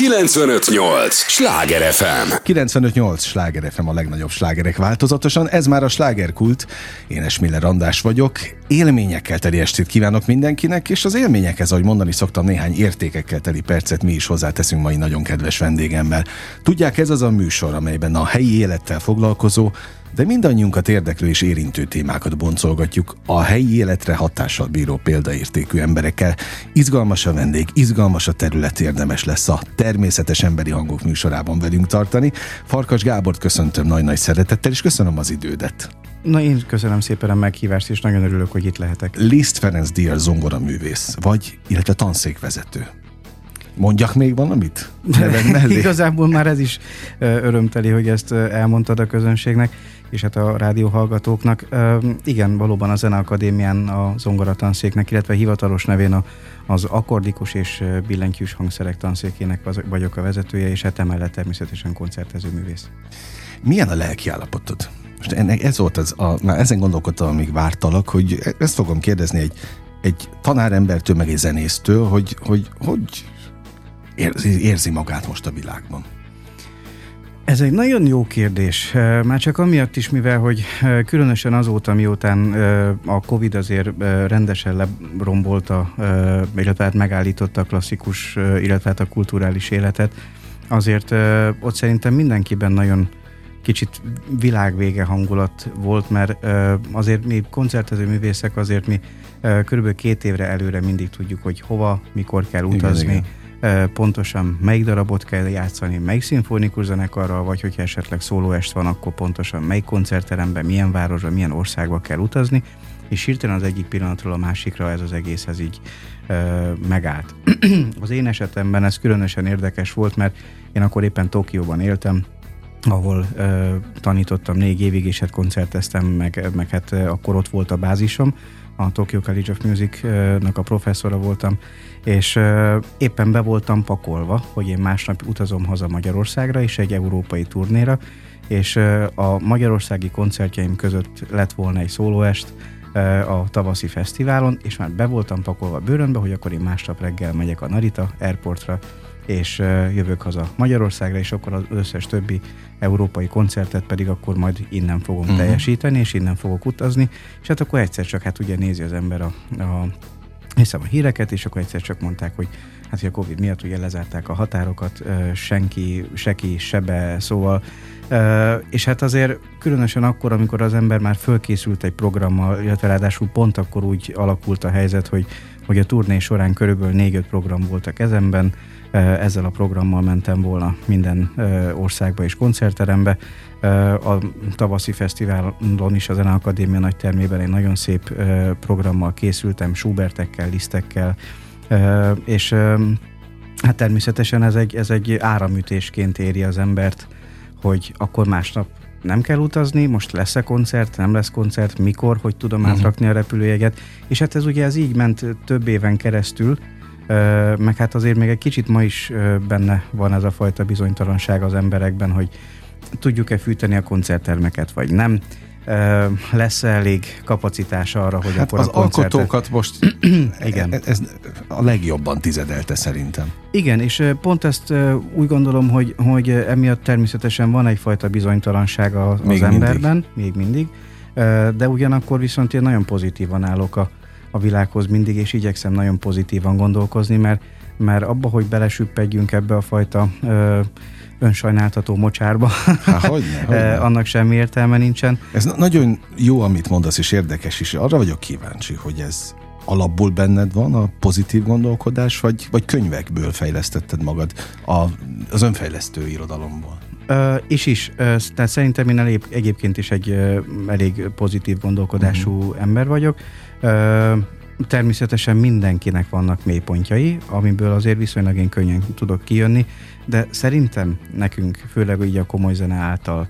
958! Sláger FM! 958! Sláger FM a legnagyobb slágerek változatosan. Ez már a slágerkult. Én Esmiller András vagyok. Élményekkel teli estét kívánok mindenkinek, és az élményekhez, ahogy mondani szoktam, néhány értékekkel teli percet mi is hozzáteszünk mai nagyon kedves vendégemmel. Tudják, ez az a műsor, amelyben a helyi élettel foglalkozó, de mindannyiunkat érdeklő és érintő témákat boncolgatjuk a helyi életre hatással bíró példaértékű emberekkel. Izgalmas a vendég, izgalmas a terület, érdemes lesz a természetes emberi hangok műsorában velünk tartani. Farkas Gábort köszöntöm nagy-nagy szeretettel, és köszönöm az idődet. Na én köszönöm szépen a meghívást, és nagyon örülök, hogy itt lehetek. Liszt Ferenc Díjas zongoraművész, vagy, illetve tanszékvezető. Mondjak még valamit? Igazából már ez is örömteli, hogy ezt elmondtad a közönségnek és hát a rádióhallgatóknak. Igen, valóban a Zeneakadémián a zongoratanszéknek, illetve hivatalos nevén a, az akkordikus és billentyűs hangszerek tanszékének vagyok a vezetője, és hát emellett természetesen koncertező művész. Milyen a lelki állapotod? Most ennek ez volt az, a, már ezen gondolkodtam, amíg vártalak, hogy ezt fogom kérdezni egy, egy tanárembertől, meg egy zenésztől, hogy hogy, hogy érzi, érzi magát most a világban. Ez egy nagyon jó kérdés. Már csak amiatt is, mivel hogy különösen azóta, miután a Covid azért rendesen lerombolta, illetve hát megállította a klasszikus, illetve hát a kulturális életet, azért ott szerintem mindenkiben nagyon kicsit világvége hangulat volt, mert azért mi koncertező művészek, azért mi körülbelül két évre előre mindig tudjuk, hogy hova, mikor kell utazni, igen, igen pontosan melyik darabot kell játszani, melyik szimfonikus zenekarral, vagy hogyha esetleg szólóest van, akkor pontosan melyik koncertteremben, milyen városban, milyen országba kell utazni, és hirtelen az egyik pillanatról a másikra ez az egész ez így ö, megállt. az én esetemben ez különösen érdekes volt, mert én akkor éppen Tokióban éltem, ahol ö, tanítottam négy évig, és hát koncerteztem, meg, meg hát akkor ott volt a bázisom, a Tokyo College of Music-nak a professzora voltam, és éppen be voltam pakolva, hogy én másnap utazom haza Magyarországra, és egy európai turnéra, és a magyarországi koncertjeim között lett volna egy szólóest, a tavaszi fesztiválon, és már be voltam pakolva bőrönbe, hogy akkor én másnap reggel megyek a Narita Airportra, és jövök haza Magyarországra, és akkor az összes többi európai koncertet pedig akkor majd innen fogom uh-huh. teljesíteni, és innen fogok utazni, és hát akkor egyszer csak hát ugye nézi az ember a, a hiszem a híreket, és akkor egyszer csak mondták, hogy hát hogy a Covid miatt ugye lezárták a határokat, senki, seki, sebe, szóval és hát azért különösen akkor, amikor az ember már fölkészült egy programmal, illetve ráadásul pont akkor úgy alakult a helyzet, hogy, hogy a turné során körülbelül 4-5 program volt a kezemben, ezzel a programmal mentem volna minden országba és koncertterembe. A tavaszi fesztiválon is a Zeneakadémia nagy termében egy nagyon szép programmal készültem, Schubertekkel, lisztekkel, és hát természetesen ez egy, ez egy áramütésként éri az embert, hogy akkor másnap nem kell utazni, most lesz-e koncert, nem lesz koncert, mikor, hogy tudom uh-huh. átrakni a repülőjeget, és hát ez ugye ez így ment több éven keresztül, meg hát azért még egy kicsit ma is benne van ez a fajta bizonytalanság az emberekben, hogy tudjuk-e fűteni a koncerttermeket, vagy nem. Lesz-e elég kapacitás arra, hogy hát akkor az a koncertet... alkotókat most Igen. E- ez a legjobban tizedelte szerintem. Igen, és pont ezt úgy gondolom, hogy, hogy emiatt természetesen van egyfajta bizonytalanság az, még az emberben, mindig. még mindig, de ugyanakkor viszont én nagyon pozitívan állok a, a világhoz mindig, és igyekszem nagyon pozitívan gondolkozni, mert, mert abba, hogy belesüppedjünk ebbe a fajta ö, önsajnáltató mocsárba, Há, hogyne, hogyne. annak semmi értelme nincsen. Ez na- nagyon jó, amit mondasz, és érdekes is. Arra vagyok kíváncsi, hogy ez alapból benned van a pozitív gondolkodás, vagy, vagy könyvekből fejlesztetted magad a, az önfejlesztő irodalomból? Uh, is is. Uh, tehát szerintem én elég, egyébként is egy uh, elég pozitív gondolkodású uh-huh. ember vagyok. Természetesen mindenkinek vannak mélypontjai, amiből azért viszonylag én könnyen tudok kijönni, de szerintem nekünk, főleg így a komoly zene által,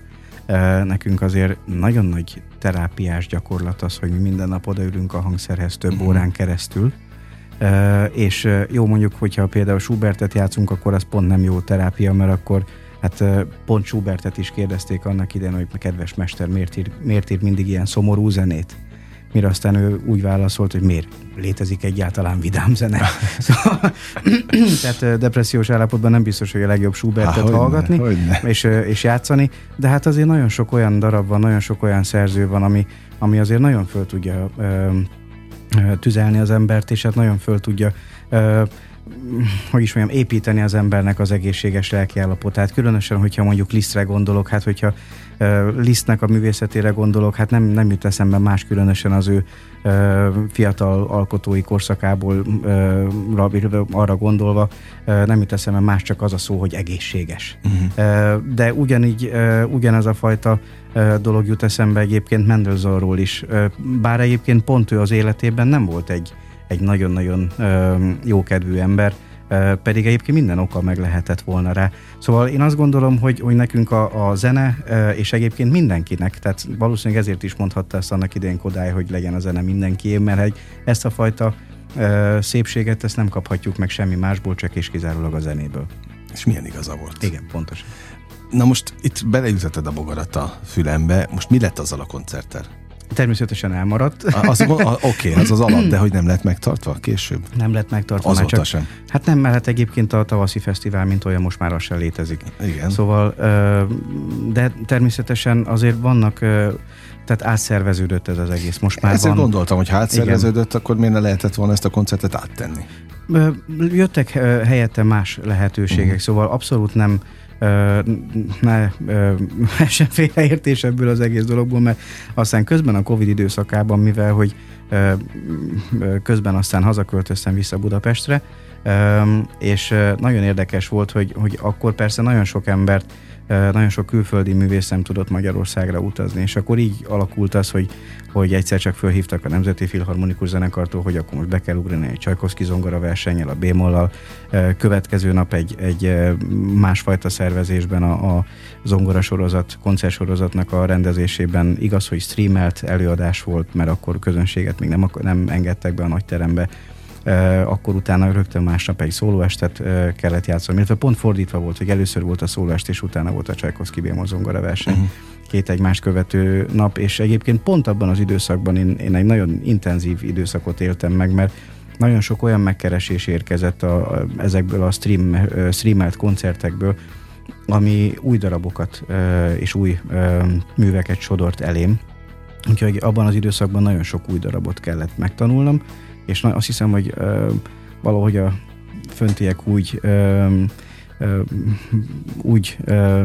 nekünk azért nagyon nagy terápiás gyakorlat az, hogy mi minden nap odaülünk a hangszerhez több uh-huh. órán keresztül, és jó mondjuk, hogyha például Schubertet játszunk, akkor az pont nem jó terápia, mert akkor hát pont Schubertet is kérdezték annak idején, hogy kedves mester, miért ír, miért ír mindig ilyen szomorú zenét? Mire aztán ő úgy válaszolt, hogy miért létezik egyáltalán vidám zene. szóval, tehát depressziós állapotban nem biztos, hogy a legjobb Schubertet Há, hallgatni hogyne. És, és játszani, de hát azért nagyon sok olyan darab van, nagyon sok olyan szerző van, ami, ami azért nagyon föl tudja ö, tüzelni az embert, és hát nagyon föl tudja ö, hogy is mondjam, építeni az embernek az egészséges lelkiállapotát. Különösen, hogyha mondjuk Lisztre gondolok, hát hogyha uh, Lisztnek a művészetére gondolok, hát nem, nem jut eszembe más különösen az ő uh, fiatal alkotói korszakából uh, arra gondolva, uh, nem jut eszembe más csak az a szó, hogy egészséges. Uh-huh. Uh, de ugyanígy, uh, ugyanez a fajta uh, dolog jut eszembe egyébként Mendelssohnról is, uh, bár egyébként pont ő az életében nem volt egy egy nagyon-nagyon jókedvű ember, pedig egyébként minden oka meg lehetett volna rá. Szóval én azt gondolom, hogy, hogy nekünk a, a zene, és egyébként mindenkinek, tehát valószínűleg ezért is mondhatta ezt annak idején Kodály, hogy legyen a zene mindenki, mert egy, ezt a fajta szépséget, ezt nem kaphatjuk meg semmi másból, csak és kizárólag a zenéből. És milyen igaza volt. Igen, pontosan. Na most itt beleütötted a bogarat a fülembe, most mi lett azzal a koncerttel? Természetesen elmaradt. Az, Oké, okay, az az alap, de hogy nem lett megtartva később? Nem lett megtartva. Azóta csak, sem. Hát nem, mert hát egyébként a tavaszi fesztivál, mint olyan most már az sem létezik. Igen. Szóval, de természetesen azért vannak tehát átszerveződött ez az egész. Most már Ezért van... gondoltam, hogy ha átszerveződött, Igen. akkor miért ne lehetett volna ezt a koncertet áttenni? Jöttek helyette más lehetőségek, uh-huh. szóval abszolút nem ne essen félreértés ebből az egész dologból, mert aztán közben a Covid időszakában, mivel hogy közben aztán hazaköltöztem vissza Budapestre, és nagyon érdekes volt, hogy, hogy akkor persze nagyon sok embert nagyon sok külföldi művész nem tudott Magyarországra utazni, és akkor így alakult az, hogy, hogy egyszer csak fölhívtak a Nemzeti Filharmonikus Zenekartól, hogy akkor most be kell ugrani egy Csajkovszki zongora versennyel, a B-mollal, következő nap egy, egy másfajta szervezésben a, a zongora sorozat, koncertsorozatnak a rendezésében. Igaz, hogy streamelt előadás volt, mert akkor közönséget még nem, nem engedtek be a nagy terembe, akkor utána rögtön másnap egy szólóestet kellett játszani, illetve pont fordítva volt, hogy először volt a szólóest, és utána volt a Csajkovszki Bémol zongora verseny. Uh-huh. Két egymás követő nap, és egyébként pont abban az időszakban én, én egy nagyon intenzív időszakot éltem meg, mert nagyon sok olyan megkeresés érkezett a, a, ezekből a stream, streamelt koncertekből, ami új darabokat és új műveket sodort elém. Úgyhogy abban az időszakban nagyon sok új darabot kellett megtanulnom, és azt hiszem, hogy ö, valahogy a föntiek úgy ö, úgy ö,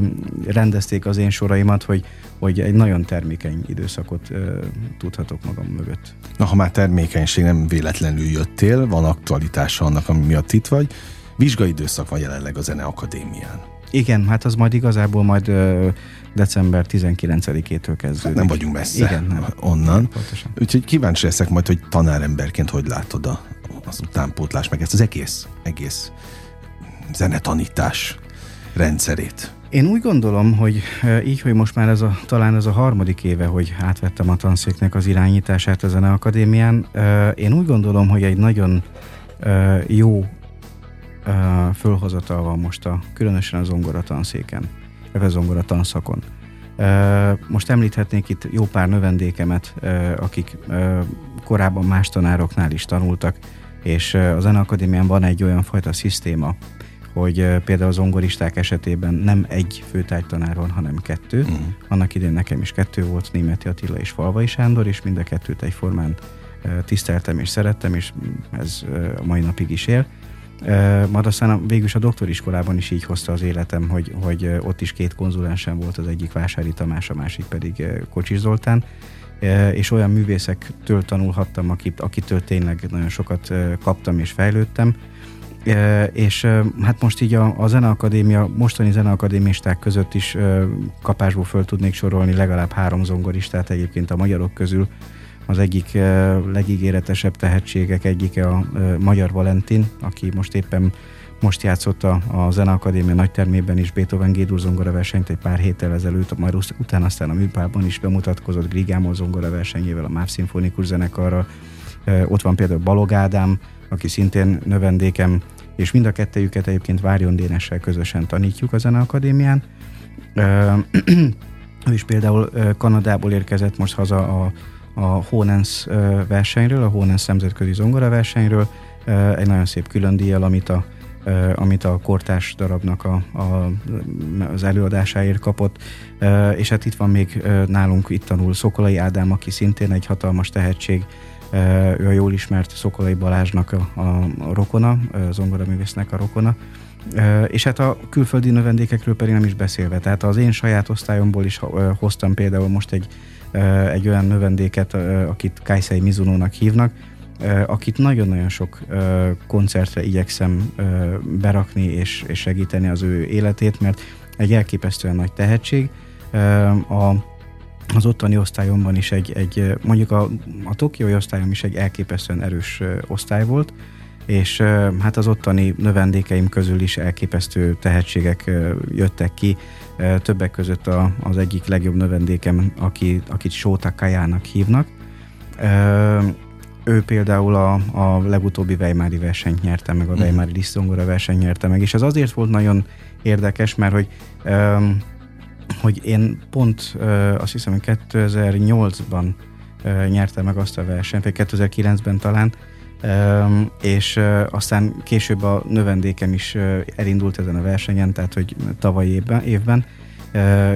rendezték az én soraimat, hogy, hogy egy nagyon termékeny időszakot ö, tudhatok magam mögött. Na, ha már termékenység nem véletlenül jöttél, van aktualitása annak, ami miatt itt vagy, vizsgai időszak van jelenleg a Zene Akadémián. Igen, hát az majd igazából majd ö, december 19-től kezdődik. Nem vagyunk messze Igen, nem. onnan. Pontosan. Úgyhogy kíváncsi leszek majd, hogy tanáremberként hogy látod a, az utánpótlás, meg ezt az egész, egész zenetanítás rendszerét. Én úgy gondolom, hogy így, hogy most már ez a, talán ez a harmadik éve, hogy átvettem a tanszéknek az irányítását a Zeneakadémián, én úgy gondolom, hogy egy nagyon jó fölhozatal van most a, különösen a zongora tanszéken zongora tanszakon. Most említhetnék itt jó pár növendékemet, akik korábban más tanároknál is tanultak, és a Zeneakadémián van egy olyan fajta szisztéma, hogy például az zongoristák esetében nem egy főtárgytanár van, hanem kettő. Uh-huh. Annak idén nekem is kettő volt, Németi Attila és Falvai Sándor, és mind a kettőt egyformán tiszteltem és szerettem, és ez a mai napig is él. Majd aztán végül is a doktoriskolában is így hozta az életem, hogy, hogy ott is két konzulensem volt, az egyik Vásári Tamás, a másik pedig Kocsis Zoltán, és olyan művészektől tanulhattam, akit, akitől tényleg nagyon sokat kaptam és fejlődtem, és hát most így a, a Zeneakadémia, mostani zeneakadémisták között is kapásból föl tudnék sorolni legalább három zongoristát egyébként a magyarok közül, az egyik legígéretesebb tehetségek egyike a Magyar Valentin, aki most éppen most játszott a, a Zeneakadémia nagytermében is Beethoven Gédur zongora versenyt egy pár héttel ezelőtt, majd utána aztán a műpában is bemutatkozott Grigámol zongora versenyével a MÁV Szimfonikus zenekarral. Ott van például Balog Ádám, aki szintén növendékem, és mind a kettejüket egyébként Várjon Dénessel közösen tanítjuk a Zeneakadémián. is például Kanadából érkezett most haza a a Honens versenyről, a Honens nemzetközi zongora versenyről, egy nagyon szép külön díjjal, amit a amit a kortárs darabnak a, a, az előadásáért kapott, és hát itt van még nálunk, itt tanul Szokolai Ádám, aki szintén egy hatalmas tehetség, ő a jól ismert Szokolai Balázsnak a, a rokona, zongoraművésznek a rokona, és hát a külföldi növendékekről pedig nem is beszélve. Tehát az én saját osztályomból is hoztam például most egy, egy olyan növendéket, akit Kaisei Mizunónak hívnak, akit nagyon-nagyon sok koncertre igyekszem berakni és, segíteni az ő életét, mert egy elképesztően nagy tehetség. A, az ottani osztályomban is egy, egy mondjuk a, a tokiói osztályom is egy elképesztően erős osztály volt, és hát az ottani növendékeim közül is elképesztő tehetségek jöttek ki, többek között a, az egyik legjobb növendékem, aki, akit Sóta Kajának hívnak. Ő például a, a legutóbbi Weimári versenyt nyerte meg, a uh-huh. Weimári Lisztongora versenyt nyerte meg, és ez azért volt nagyon érdekes, mert hogy hogy én pont azt hiszem, hogy 2008-ban uh, nyertem meg azt a versenyt, vagy 2009-ben talán, és aztán később a növendékem is elindult ezen a versenyen, tehát hogy tavaly évben, évben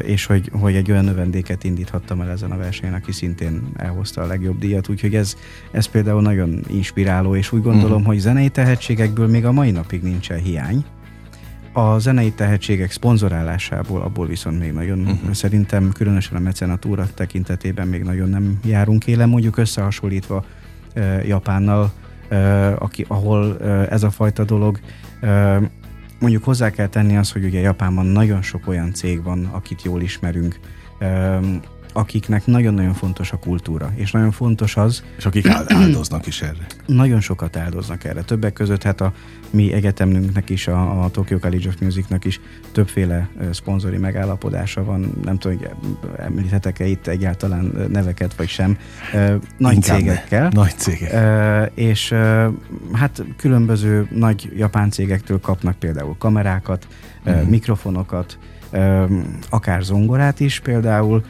és hogy, hogy egy olyan növendéket indíthattam el ezen a versenyen, aki szintén elhozta a legjobb díjat, úgyhogy ez, ez például nagyon inspiráló, és úgy gondolom, uh-huh. hogy zenei tehetségekből még a mai napig nincsen hiány. A zenei tehetségek szponzorálásából abból viszont még nagyon, uh-huh. szerintem különösen a mecenatúra tekintetében még nagyon nem járunk élen, mondjuk összehasonlítva Japánnal, aki, ahol ez a fajta dolog Mondjuk hozzá kell tenni az, hogy ugye Japánban nagyon sok olyan cég van, akit jól ismerünk, akiknek nagyon-nagyon fontos a kultúra, és nagyon fontos az... És akik áldoznak is erre. Nagyon sokat áldoznak erre. Többek között hát a mi egyetemünknek is, a, a Tokyo College of Musicnak is többféle szponzori megállapodása van. Nem tudom, hogy említhetek-e itt egyáltalán neveket, vagy sem. Nagy Inkább cégekkel. Ne. Nagy cégek. És hát különböző nagy japán cégektől kapnak például kamerákat, uh-huh. mikrofonokat, akár zongorát is például,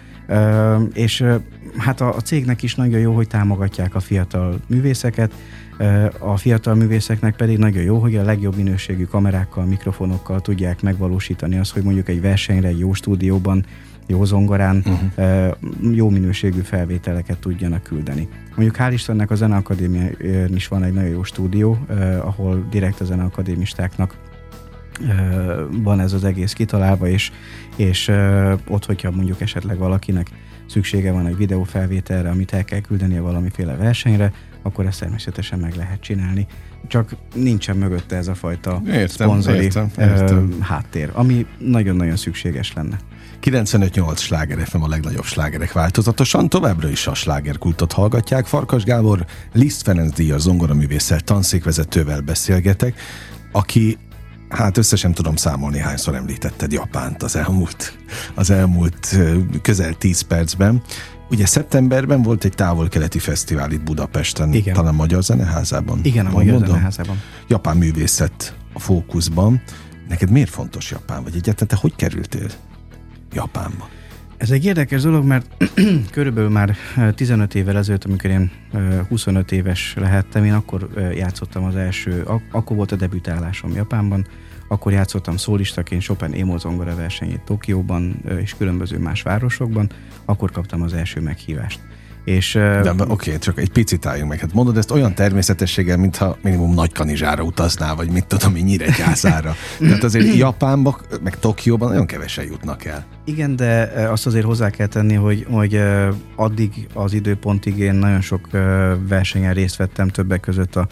és hát a, a cégnek is nagyon jó, hogy támogatják a fiatal művészeket, a fiatal művészeknek pedig nagyon jó, hogy a legjobb minőségű kamerákkal, mikrofonokkal tudják megvalósítani azt, hogy mondjuk egy versenyre, egy jó stúdióban, jó zongorán uh-huh. jó minőségű felvételeket tudjanak küldeni. Mondjuk hál' Istennek a Zeneakadémián is van egy nagyon jó stúdió, ahol direkt a zeneakadémistáknak van ez az egész kitalálva, és, és ott, hogyha mondjuk esetleg valakinek szüksége van egy videófelvételre, amit el kell küldenie valamiféle versenyre, akkor ezt természetesen meg lehet csinálni. Csak nincsen mögötte ez a fajta értem, szponzori értem, értem. háttér, ami nagyon-nagyon szükséges lenne. 95-8 sláger FM a legnagyobb slágerek változatosan, továbbra is a slágerkultot hallgatják. Farkas Gábor Liszt Ferenc díjas zongoraművésszel, tanszékvezetővel beszélgetek, aki Hát összesen tudom számolni, hányszor említetted Japánt az elmúlt, az elmúlt közel 10 percben. Ugye szeptemberben volt egy távol-keleti fesztivál itt Budapesten, Igen. talán Magyar Zeneházában. Igen, a Magyar mondom? Zeneházában. Japán művészet a fókuszban. Neked miért fontos Japán? Vagy egyáltalán te hogy kerültél Japánba? Ez egy érdekes dolog, mert körülbelül már 15 évvel ezelőtt, amikor én 25 éves lehettem, én akkor játszottam az első, akkor volt a debütálásom Japánban, akkor játszottam szólistaként Chopin Émol zongora versenyét Tokióban és különböző más városokban, akkor kaptam az első meghívást. És, De oké, okay, csak egy picit álljunk meg. Hát mondod ezt olyan természetességgel, mintha minimum nagy kanizsára utaznál, vagy mit tudom, mi nyíregyházára. Tehát azért Japánba, meg Tokióban nagyon kevesen jutnak el. Igen, de azt azért hozzá kell tenni, hogy, hogy addig az időpontig én nagyon sok versenyen részt vettem, többek között a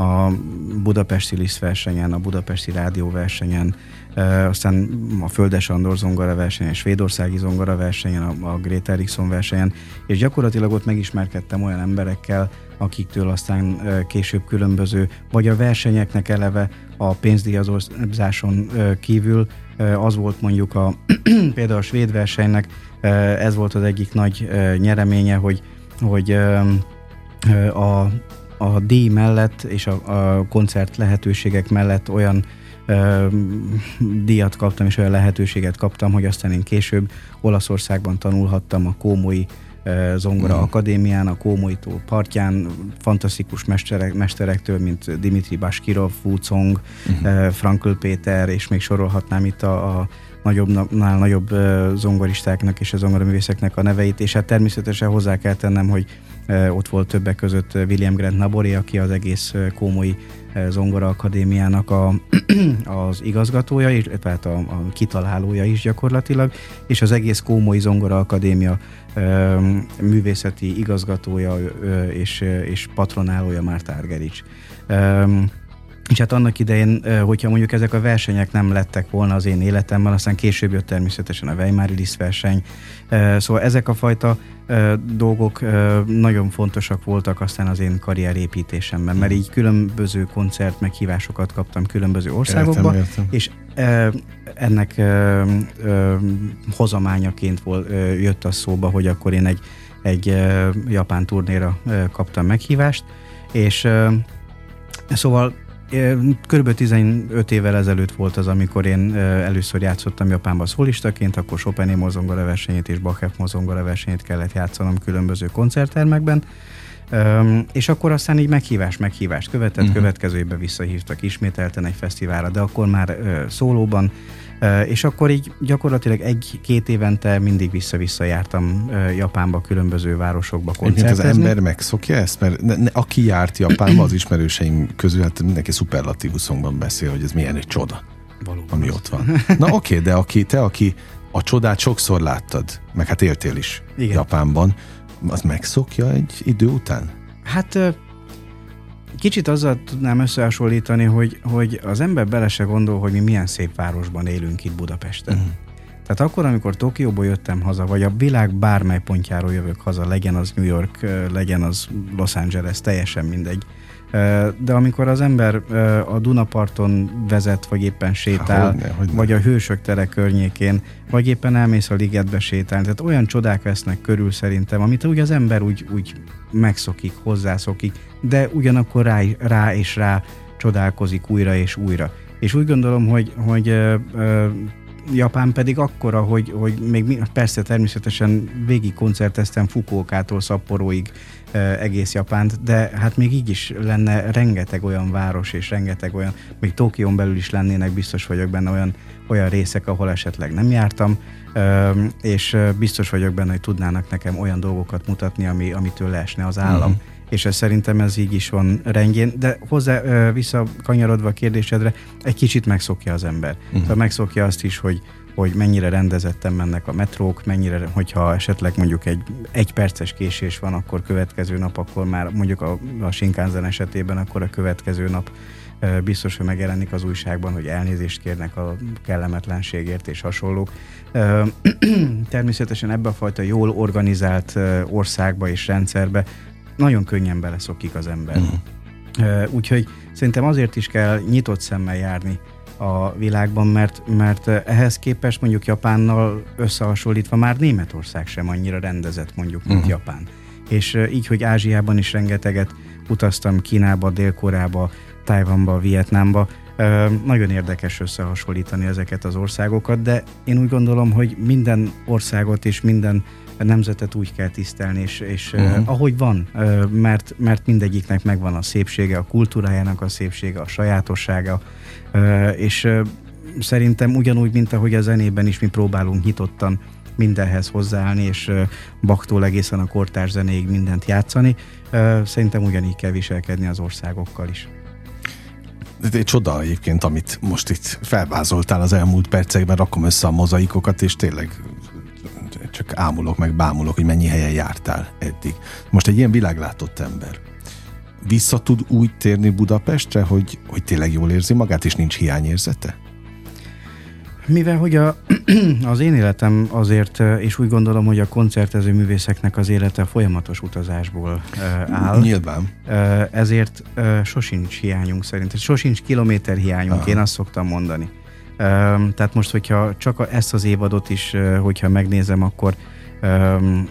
a budapesti Liszt versenyen, a budapesti rádió versenyen, aztán a Földes Andor zongora versenyen, svédországi zongora versenyen, a, a Greta Eriksson versenyen, és gyakorlatilag ott megismerkedtem olyan emberekkel, akiktől aztán később különböző, vagy a versenyeknek eleve a pénzdíjazáson kívül az volt mondjuk a például a svéd versenynek ez volt az egyik nagy nyereménye, hogy, hogy a, a díj mellett és a, a koncert lehetőségek mellett olyan ö, díjat kaptam, és olyan lehetőséget kaptam, hogy aztán én később Olaszországban tanulhattam a Kómoi Zongora uh-huh. Akadémián, a Kómolytó partján, fantasztikus mesterek, mesterektől, mint Dimitri Baskirov, Wu Cong, uh-huh. Frankl Péter, és még sorolhatnám itt a, a nagyobbnál nagyobb zongoristáknak és a zongoraművészeknek a neveit, és hát természetesen hozzá kell tennem, hogy ott volt többek között William Grant Nabori, aki az egész Kómoi Zongora Akadémiának a, az igazgatója, és tehát a, a kitalálója is gyakorlatilag, és az egész Kómoi Zongora Akadémia művészeti igazgatója és, és patronálója Márta Argerics. És hát annak idején, hogyha mondjuk ezek a versenyek nem lettek volna az én életemben, aztán később jött természetesen a Weimári Liszt verseny. Szóval ezek a fajta dolgok nagyon fontosak voltak aztán az én karrierépítésemben, mert így különböző koncert meghívásokat kaptam különböző országokba, értem, értem. és ennek hozamányaként volt, jött a szóba, hogy akkor én egy, egy japán turnéra kaptam meghívást, és Szóval Körülbelül 15 évvel ezelőtt volt az, amikor én először játszottam Japánban szólistaként, akkor Chopin mozongora versenyét és Bachef mozongora versenyét kellett játszanom különböző koncerttermekben, Um, és akkor aztán így meghívás, meghívást követett, uh-huh. következő évben visszahívtak ismételten egy fesztiválra, de akkor már uh, szólóban, és akkor így gyakorlatilag egy-két évente mindig vissza-vissza jártam Japánba, különböző városokba koncertezni. az ember megszokja ezt? Mert ne, ne, aki járt Japánba, az ismerőseim közül, hát mindenki szuperlatívuszongban beszél, hogy ez milyen egy csoda, Valóban ami az. ott van. Na oké, okay, de aki, te, aki a csodát sokszor láttad, meg hát éltél is Igen. Japánban, az megszokja egy idő után? Hát Kicsit azzal tudnám összehasonlítani, hogy, hogy az ember bele se gondol, hogy mi milyen szép városban élünk itt Budapesten. Uh-huh. Tehát akkor, amikor Tokióból jöttem haza, vagy a világ bármely pontjáról jövök haza, legyen az New York, legyen az Los Angeles, teljesen mindegy. De amikor az ember a Dunaparton vezet, vagy éppen sétál, Há, hogyne, hogyne. vagy a Hősök tere környékén, vagy éppen elmész a ligetbe sétálni, tehát olyan csodák vesznek körül szerintem, amit úgy az ember úgy, úgy megszokik, hozzászokik, de ugyanakkor rá, rá és rá csodálkozik újra és újra. És úgy gondolom, hogy, hogy ö, ö, Japán pedig akkora, hogy, hogy még persze természetesen végig koncerteztem Fukuokától Szapporóig egész Japánt, de hát még így is lenne rengeteg olyan város és rengeteg olyan, még Tokión belül is lennének, biztos vagyok benne olyan, olyan részek, ahol esetleg nem jártam, e, és biztos vagyok benne, hogy tudnának nekem olyan dolgokat mutatni, ami, amitől leesne az állam. Uh-huh és ez szerintem ez így is van rendjén, de hozzá visszakanyarodva a kérdésedre, egy kicsit megszokja az ember. Tehát megszokja azt is, hogy hogy mennyire rendezetten mennek a metrók, mennyire, hogyha esetleg mondjuk egy egy perces késés van, akkor következő nap, akkor már mondjuk a, a Shinkansen esetében, akkor a következő nap biztos, hogy megjelenik az újságban, hogy elnézést kérnek a kellemetlenségért és hasonlók. Természetesen ebbe a fajta jól organizált országba és rendszerbe nagyon könnyen beleszokik az ember. Mm. Úgyhogy szerintem azért is kell nyitott szemmel járni a világban, mert, mert ehhez képest mondjuk Japánnal összehasonlítva már Németország sem annyira rendezett mondjuk, mint uh-huh. Japán. És így, hogy Ázsiában is rengeteget utaztam Kínába, Dél-Koreába, Tajvanba, Vietnámba, nagyon érdekes összehasonlítani ezeket az országokat, de én úgy gondolom, hogy minden országot és minden nemzetet úgy kell tisztelni, és, és uh-huh. ahogy van, mert, mert mindegyiknek megvan a szépsége, a kultúrájának a szépsége, a sajátossága, és szerintem ugyanúgy, mint ahogy a zenében is mi próbálunk nyitottan mindenhez hozzáállni, és baktól egészen a kortárs zenéig mindent játszani, szerintem ugyanígy kell viselkedni az országokkal is. Ez egy csoda egyébként, amit most itt felvázoltál az elmúlt percekben, rakom össze a mozaikokat, és tényleg csak ámulok, meg bámulok, hogy mennyi helyen jártál eddig. Most egy ilyen világlátott ember vissza tud úgy térni Budapestre, hogy, hogy tényleg jól érzi magát, és nincs hiányérzete? Mivel hogy a, az én életem azért, és úgy gondolom, hogy a koncertező művészeknek az élete folyamatos utazásból áll. Nyilván. Ezért sosincs hiányunk szerint. Sosincs kilométer hiányunk, Aha. én azt szoktam mondani. Tehát most, hogyha csak ezt az évadot is, hogyha megnézem, akkor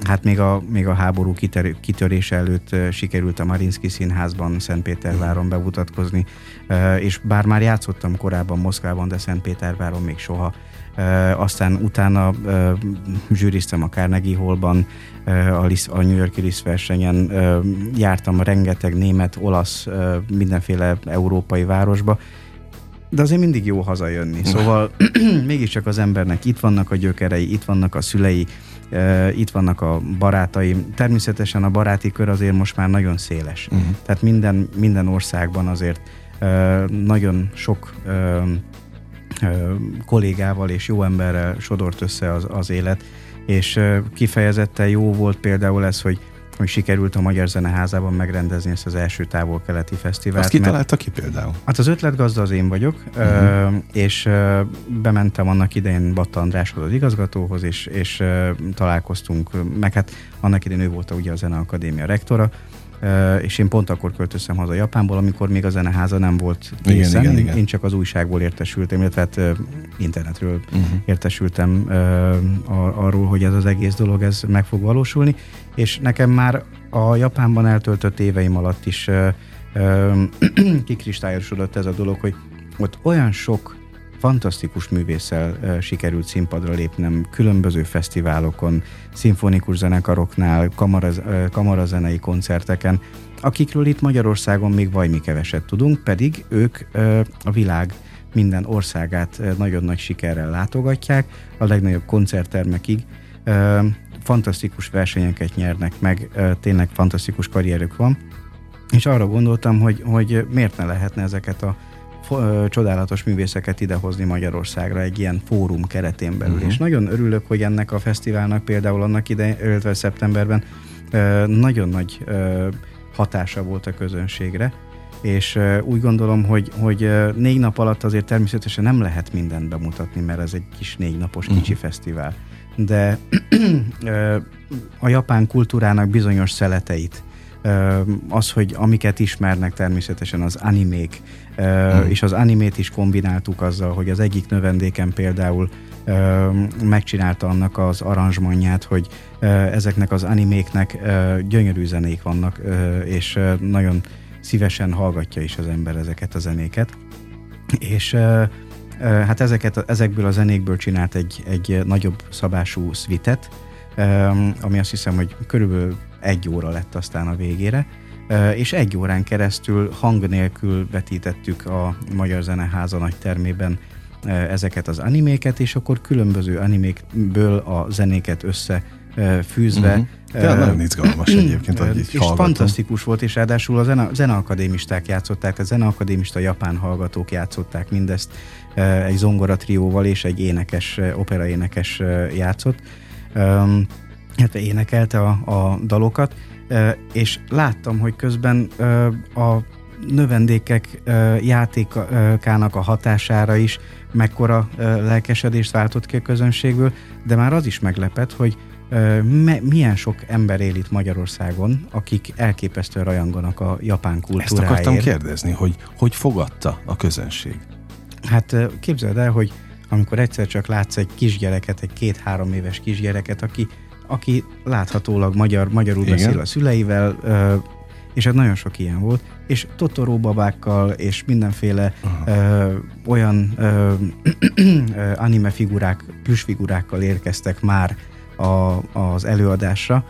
hát még a, még a háború kitör, kitörése előtt sikerült a Marinski Színházban Szentpéterváron bemutatkozni, és bár már játszottam korábban Moszkvában, de Szentpéterváron még soha. aztán utána zsűriztem a Carnegie Hallban, a, Lisz, a New Yorki Liszt versenyen, jártam rengeteg német, olasz, mindenféle európai városba, de azért mindig jó hazajönni. Szóval mégiscsak az embernek itt vannak a gyökerei, itt vannak a szülei, itt vannak a barátai. Természetesen a baráti kör azért most már nagyon széles. Uh-huh. Tehát minden, minden országban azért nagyon sok kollégával és jó emberrel sodort össze az, az élet, és kifejezetten jó volt például ez, hogy hogy sikerült a Magyar Zeneházában megrendezni ezt az első távol-keleti fesztivált. Azt kitalálta ki például? Hát az ötletgazda az én vagyok, uh-huh. és bementem annak idején Batta Andráshoz az igazgatóhoz, és, és találkoztunk, meg hát annak idején ő volt a, ugye a Zeneakadémia rektora, és én pont akkor költöztem haza Japánból, amikor még a zeneháza nem volt készen. Igen, igen, igen. Én csak az újságból értesültem, illetve hát internetről uh-huh. értesültem arról, hogy ez az egész dolog ez meg fog valósulni, és nekem már a Japánban eltöltött éveim alatt is kikristályosodott ez a dolog, hogy ott olyan sok fantasztikus művésszel uh, sikerült színpadra lépnem különböző fesztiválokon, szimfonikus zenekaroknál, kamara, uh, kamarazenei koncerteken, akikről itt Magyarországon még vajmi keveset tudunk, pedig ők uh, a világ minden országát nagyon nagy sikerrel látogatják, a legnagyobb koncerttermekig fantasztikus versenyeket nyernek meg, tényleg fantasztikus karrierük van, és arra gondoltam, hogy, hogy miért ne lehetne ezeket a csodálatos művészeket idehozni Magyarországra egy ilyen fórum keretén belül. Uh-huh. És nagyon örülök, hogy ennek a fesztiválnak például annak idején, illetve szeptemberben nagyon nagy hatása volt a közönségre, és úgy gondolom, hogy, hogy négy nap alatt azért természetesen nem lehet mindent bemutatni, mert ez egy kis négy napos uh-huh. kicsi fesztivál. De a japán kultúrának bizonyos szeleteit, az, hogy amiket ismernek természetesen az animék, hmm. és az animét is kombináltuk azzal, hogy az egyik növendéken például megcsinálta annak az aranzsmanját, hogy ezeknek az animéknek gyönyörű zenék vannak, és nagyon szívesen hallgatja is az ember ezeket a zenéket. És hát ezeket, ezekből a zenékből csinált egy, egy nagyobb szabású szvitet, ami azt hiszem, hogy körülbelül egy óra lett aztán a végére, és egy órán keresztül hang nélkül vetítettük a Magyar Zeneháza nagy termében ezeket az animéket, és akkor különböző animékből a zenéket össze fűzve. Uh-huh. Ja, nagyon izgalmas egyébként, hogy És hallgatom. fantasztikus volt, és ráadásul a zene, zeneakadémisták játszották, a zeneakadémista japán hallgatók játszották mindezt egy zongora trióval, és egy énekes, operaénekes játszott illetve énekelte a, a dalokat, és láttam, hogy közben a növendékek játékának a hatására is mekkora lelkesedést váltott ki a közönségből, de már az is meglepett, hogy milyen sok ember él itt Magyarországon, akik elképesztően rajanganak a japán kultúráért. Ezt akartam kérdezni, hogy hogy fogadta a közönség? Hát képzeld el, hogy amikor egyszer csak látsz egy kisgyereket, egy két-három éves kisgyereket, aki aki láthatólag magyar, magyarul Igen. beszél a szüleivel, és hát nagyon sok ilyen volt, és Totoro babákkal, és mindenféle ö, olyan ö, ö, anime figurák, plüsfigurákkal érkeztek már a, az előadásra,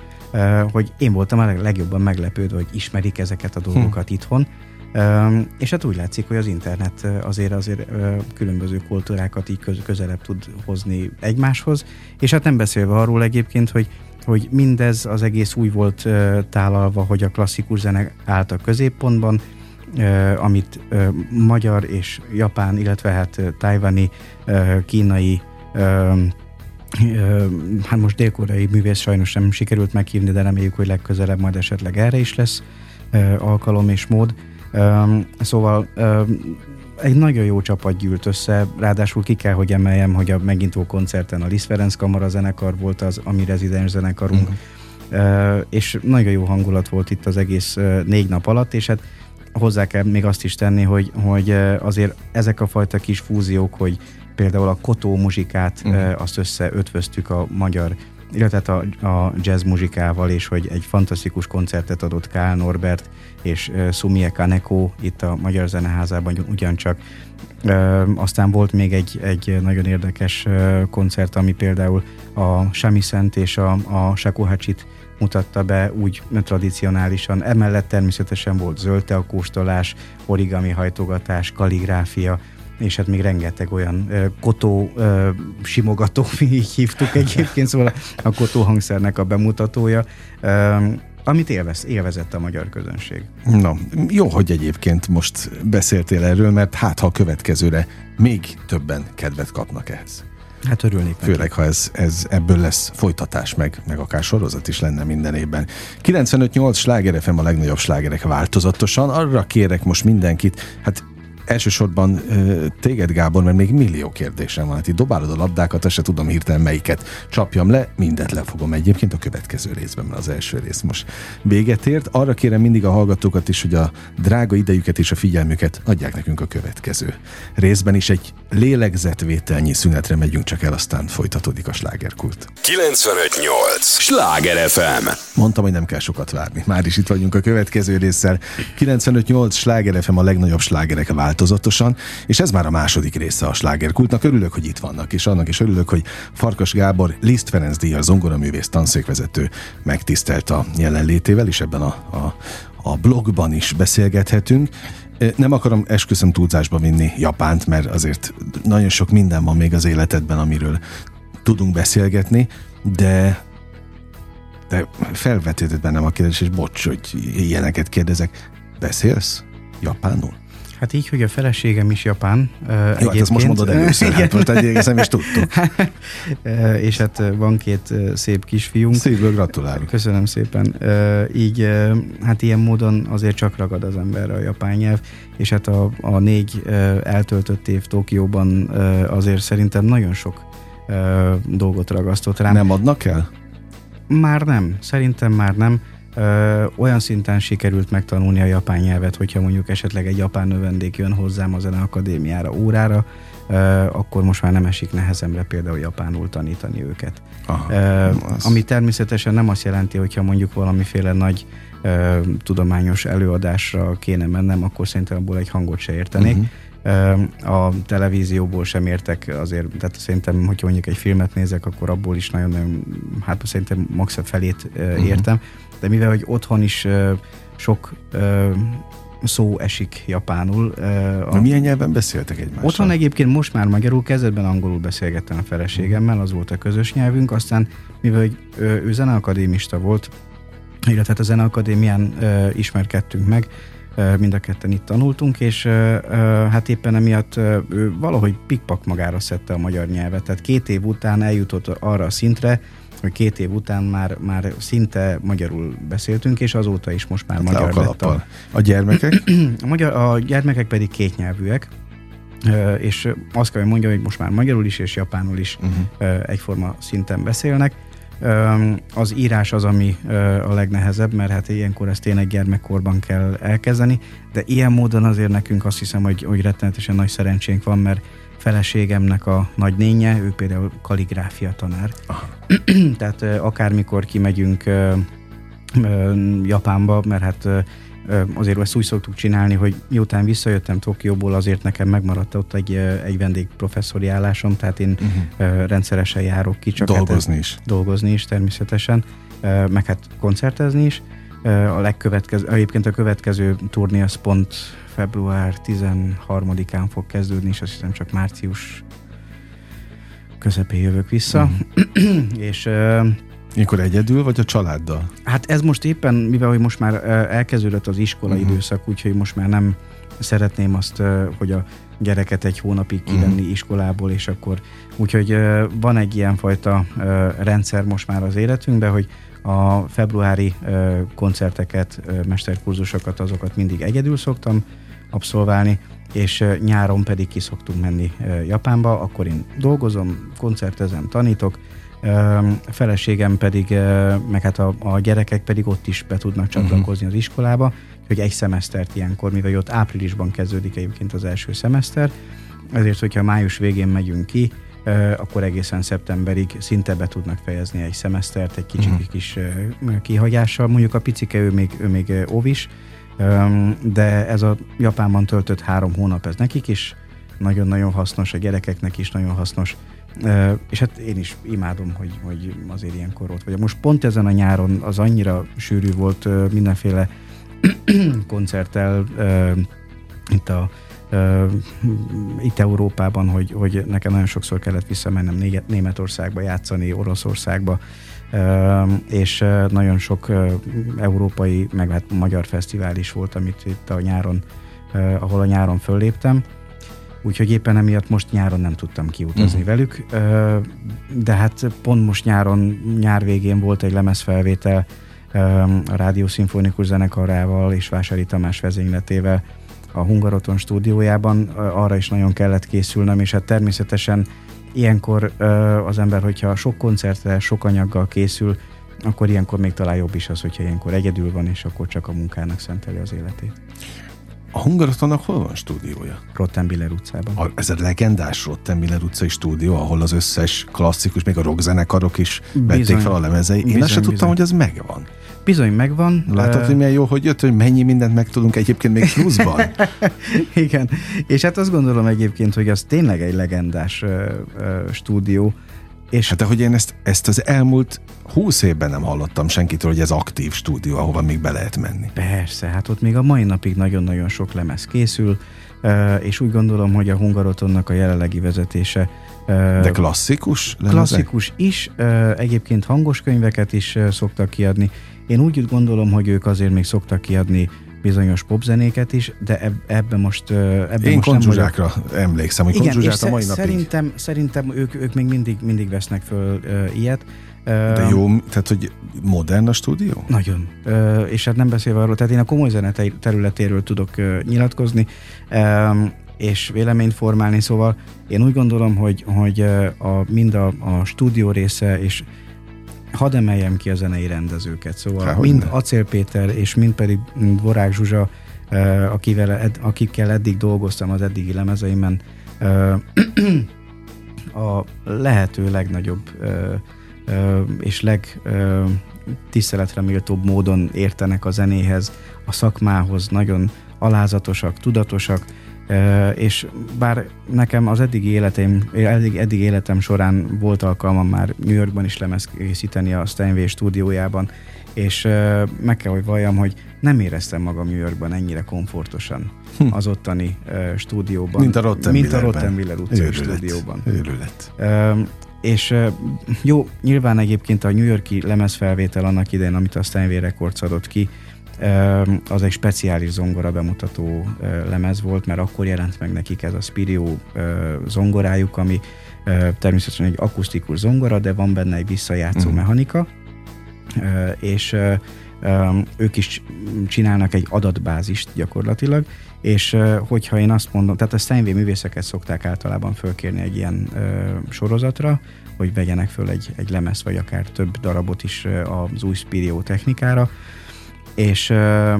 hogy én voltam a legjobban meglepődve, hogy ismerik ezeket a dolgokat hm. itthon, és hát úgy látszik, hogy az internet azért azért különböző kultúrákat így közelebb tud hozni egymáshoz, és hát nem beszélve arról egyébként, hogy hogy mindez az egész úgy volt tálalva, hogy a klasszikus zene állt a középpontban, amit magyar és japán, illetve hát tájvani, kínai, hát most dél-koreai művész sajnos nem sikerült meghívni, de reméljük, hogy legközelebb majd esetleg erre is lesz alkalom és mód. Szóval egy nagyon jó csapat gyűlt össze, ráadásul ki kell, hogy emeljem, hogy a megintó koncerten a Liszt Ferenc Kamara zenekar volt az, ami rezidens zenekarunk, uh-huh. és nagyon jó hangulat volt itt az egész négy nap alatt, és hát hozzá kell még azt is tenni, hogy, hogy azért ezek a fajta kis fúziók, hogy például a kotó muzsikát, uh-huh. azt összeötvöztük a magyar illetve a, a jazz muzsikával, és hogy egy fantasztikus koncertet adott Kál Norbert és Sumie Kaneko itt a Magyar Zeneházában ugyancsak. Aztán volt még egy, egy nagyon érdekes koncert, ami például a Shamisen és a, a Shakuhachit mutatta be úgy tradicionálisan. Emellett természetesen volt zöld kóstolás, origami hajtogatás, kaligráfia, és hát még rengeteg olyan uh, kotó uh, simogató, mi így hívtuk egyébként, szóval a kotó hangszernek a bemutatója. Uh, amit élvez, élvezett a magyar közönség. Na, jó, hogy egyébként most beszéltél erről, mert hát ha a következőre még többen kedvet kapnak ehhez. Hát örülnék. Főleg, ha ez, ez ebből lesz folytatás, meg, meg akár sorozat is lenne minden évben. 95-8 sláger a legnagyobb slágerek változatosan. Arra kérek most mindenkit, hát elsősorban téged, Gábor, mert még millió kérdésem van. Hát itt dobálod a labdákat, azt se tudom hirtelen melyiket csapjam le, mindet lefogom egyébként a következő részben, mert az első rész most véget ért. Arra kérem mindig a hallgatókat is, hogy a drága idejüket és a figyelmüket adják nekünk a következő részben is. Egy lélegzetvételnyi szünetre megyünk csak el, aztán folytatódik a slágerkult. 958! Sláger FM! Mondtam, hogy nem kell sokat várni. Már is itt vagyunk a következő résszel. 958 Sláger FM a legnagyobb slágerek vált változatosan, és ez már a második része a slágerkultnak. Örülök, hogy itt vannak, és annak is örülök, hogy Farkas Gábor, Liszt Ferenc Díjas, zongoraművész, tanszékvezető megtisztelt a jelenlétével, és ebben a, a, a blogban is beszélgethetünk. Nem akarom esküszöm túlzásba vinni Japánt, mert azért nagyon sok minden van még az életedben, amiről tudunk beszélgetni, de de felvetődött bennem a kérdés, és bocs, hogy ilyeneket kérdezek. Beszélsz japánul? Hát így, hogy a feleségem is japán. Jó, hát ezt most mondod először, hát most egészen is tudtuk. és hát van két szép kisfiunk. Szívből gratulálok. Köszönöm szépen. Így, hát ilyen módon azért csak ragad az emberre a japán nyelv, és hát a, a négy eltöltött év Tokióban azért szerintem nagyon sok dolgot ragasztott rám. Nem adnak el? Már nem, szerintem már nem ö, olyan szinten sikerült megtanulni a japán nyelvet, hogyha mondjuk esetleg egy japán növendék jön hozzám a zeneakadémiára órára, ö, akkor most már nem esik nehezemre például japánul tanítani őket. Aha, ö, ami természetesen nem azt jelenti, hogyha mondjuk valamiféle nagy ö, tudományos előadásra kéne mennem, akkor szerintem abból egy hangot se értenék. Uh-huh a televízióból sem értek azért, tehát szerintem, hogyha mondjuk egy filmet nézek, akkor abból is nagyon-nagyon, hát szerintem max felét uh-huh. De mivel, hogy otthon is sok szó esik japánul. A... Milyen nyelven beszéltek egymással? Otthon egyébként most már magyarul, kezdetben angolul beszélgettem a feleségemmel, az volt a közös nyelvünk, aztán mivel hogy ő, zeneakadémista volt, illetve hát a zeneakadémián ismerkedtünk meg, mind a ketten itt tanultunk, és hát éppen emiatt ő valahogy pikpak magára szedte a magyar nyelvet. Tehát két év után eljutott arra a szintre, hogy két év után már, már szinte magyarul beszéltünk, és azóta is most már hát magyar lett a... a gyermekek? a, magyar, a gyermekek pedig kétnyelvűek, és azt kell, hogy mondjam, hogy most már magyarul is és japánul is uh-huh. egyforma szinten beszélnek. Az írás az, ami a legnehezebb, mert hát ilyenkor ezt tényleg gyermekkorban kell elkezdeni, de ilyen módon azért nekünk azt hiszem, hogy, hogy rettenetesen nagy szerencsénk van, mert feleségemnek a nagynénye, ő például kaligráfia tanár. Tehát akármikor kimegyünk Japánba, mert hát azért ezt úgy szoktuk csinálni, hogy miután visszajöttem Tokióból, azért nekem megmaradt ott egy, egy vendégprofesszori állásom, tehát én uh-huh. rendszeresen járok ki. Csak hát dolgozni hát, is. Dolgozni is természetesen, meg hát koncertezni is. A legkövetkező, egyébként a következő turné az pont február 13-án fog kezdődni, és azt hiszem csak március közepén jövök vissza. Mm. és Mikor egyedül, vagy a családdal? Hát ez most éppen, mivel hogy most már elkezdődött az iskola uh-huh. időszak, úgyhogy most már nem szeretném azt, hogy a gyereket egy hónapig kivenni uh-huh. iskolából, és akkor úgyhogy van egy ilyenfajta rendszer most már az életünkben, hogy a februári koncerteket, mesterkurzusokat, azokat mindig egyedül szoktam abszolválni, és nyáron pedig ki szoktunk menni Japánba, akkor én dolgozom, koncertezem, tanítok, a feleségem pedig, meg hát a, a gyerekek pedig ott is be tudnak mhm. csatlakozni uh-huh. az iskolába, hogy egy szemesztert ilyenkor, mivel ott áprilisban kezdődik egyébként az első szemeszter, ezért, hogyha május végén megyünk ki, akkor egészen szeptemberig szinte be tudnak fejezni egy szemesztert egy kicsi uh-huh. kis kihagyással. Mondjuk a picike, ő még, ő még óvis, de ez a Japánban töltött három hónap, ez nekik is nagyon-nagyon hasznos, a gyerekeknek is nagyon hasznos. És hát én is imádom, hogy, hogy azért ilyenkor ott vagyok. Most pont ezen a nyáron az annyira sűrű volt mindenféle koncerttel itt a itt Európában, hogy, hogy nekem nagyon sokszor kellett visszamennem Németországba játszani, Oroszországba, és nagyon sok európai, meg hát magyar fesztivál is volt, amit itt a nyáron, ahol a nyáron fölléptem. Úgyhogy éppen emiatt most nyáron nem tudtam kiutazni uh-huh. velük, de hát pont most nyáron, nyár végén volt egy lemezfelvétel a Rádió Szimfonikus Zenekarával és Vásári Tamás vezényletével, a Hungaroton stúdiójában, arra is nagyon kellett készülnem, és hát természetesen ilyenkor az ember, hogyha sok koncertre, sok anyaggal készül, akkor ilyenkor még talán jobb is az, hogyha ilyenkor egyedül van, és akkor csak a munkának szenteli az életét. A Hungarotonnak hol van stúdiója? Rottenbiller utcában. A, ez a legendás Rottenbiller utcai stúdió, ahol az összes klasszikus, még a rockzenekarok is vették bizony, fel a lemezei. Én bizony, azt sem tudtam, hogy ez megvan. Bizony megvan. Látod, hogy milyen jó, hogy jött, hogy mennyi mindent megtudunk egyébként még pluszban. Igen, és hát azt gondolom egyébként, hogy az tényleg egy legendás uh, uh, stúdió. És hát ahogy én ezt, ezt az elmúlt húsz évben nem hallottam senkitől, hogy ez aktív stúdió, ahova még be lehet menni. Persze, hát ott még a mai napig nagyon-nagyon sok lemez készül, és úgy gondolom, hogy a Hungarotonnak a jelenlegi vezetése de klasszikus? Lemezek? Klasszikus is, egyébként hangos könyveket is szoktak kiadni, én úgy gondolom, hogy ők azért még szoktak kiadni bizonyos popzenéket is, de eb- ebben most ebben Én most Konzsuzsákra emlékszem, hogy Konzsuzsát a mai napig. Szerintem, szerintem ők, ők még mindig, mindig vesznek föl uh, ilyet. De jó, tehát hogy modern a stúdió? Nagyon. Uh, és hát nem beszélve arról, tehát én a komoly zene területéről tudok uh, nyilatkozni, um, és véleményt formálni, szóval én úgy gondolom, hogy, hogy a, mind a, a stúdió része, és hadd emeljem ki a zenei rendezőket, szóval Há, mind ne. Acél Péter és mind pedig Vorák Zsuzsa, uh, akivel, akikkel eddig dolgoztam az eddigi lemezeimen, uh, a lehető legnagyobb uh, és leg uh, tiszteletre méltóbb módon értenek a zenéhez, a szakmához, nagyon alázatosak, tudatosak, és bár nekem az eddigi életem, eddig, eddig életem során volt alkalmam már New Yorkban is lemez készíteni a Steinway stúdiójában, és meg kell, hogy valljam, hogy nem éreztem magam New Yorkban ennyire komfortosan hm. az ottani stúdióban. Mint a Rottenwiller, mint a utcai stúdióban. Őrület. És jó, nyilván egyébként a New Yorki lemezfelvétel annak idején, amit a Steinway Records adott ki, az egy speciális zongora bemutató lemez volt, mert akkor jelent meg nekik ez a Spirio zongorájuk, ami természetesen egy akusztikus zongora, de van benne egy visszajátszó uh-huh. mechanika, és ők is csinálnak egy adatbázist gyakorlatilag, és hogyha én azt mondom, tehát a Steinway művészeket szokták általában fölkérni egy ilyen sorozatra, hogy vegyenek föl egy, egy lemez, vagy akár több darabot is az új Spirio technikára, és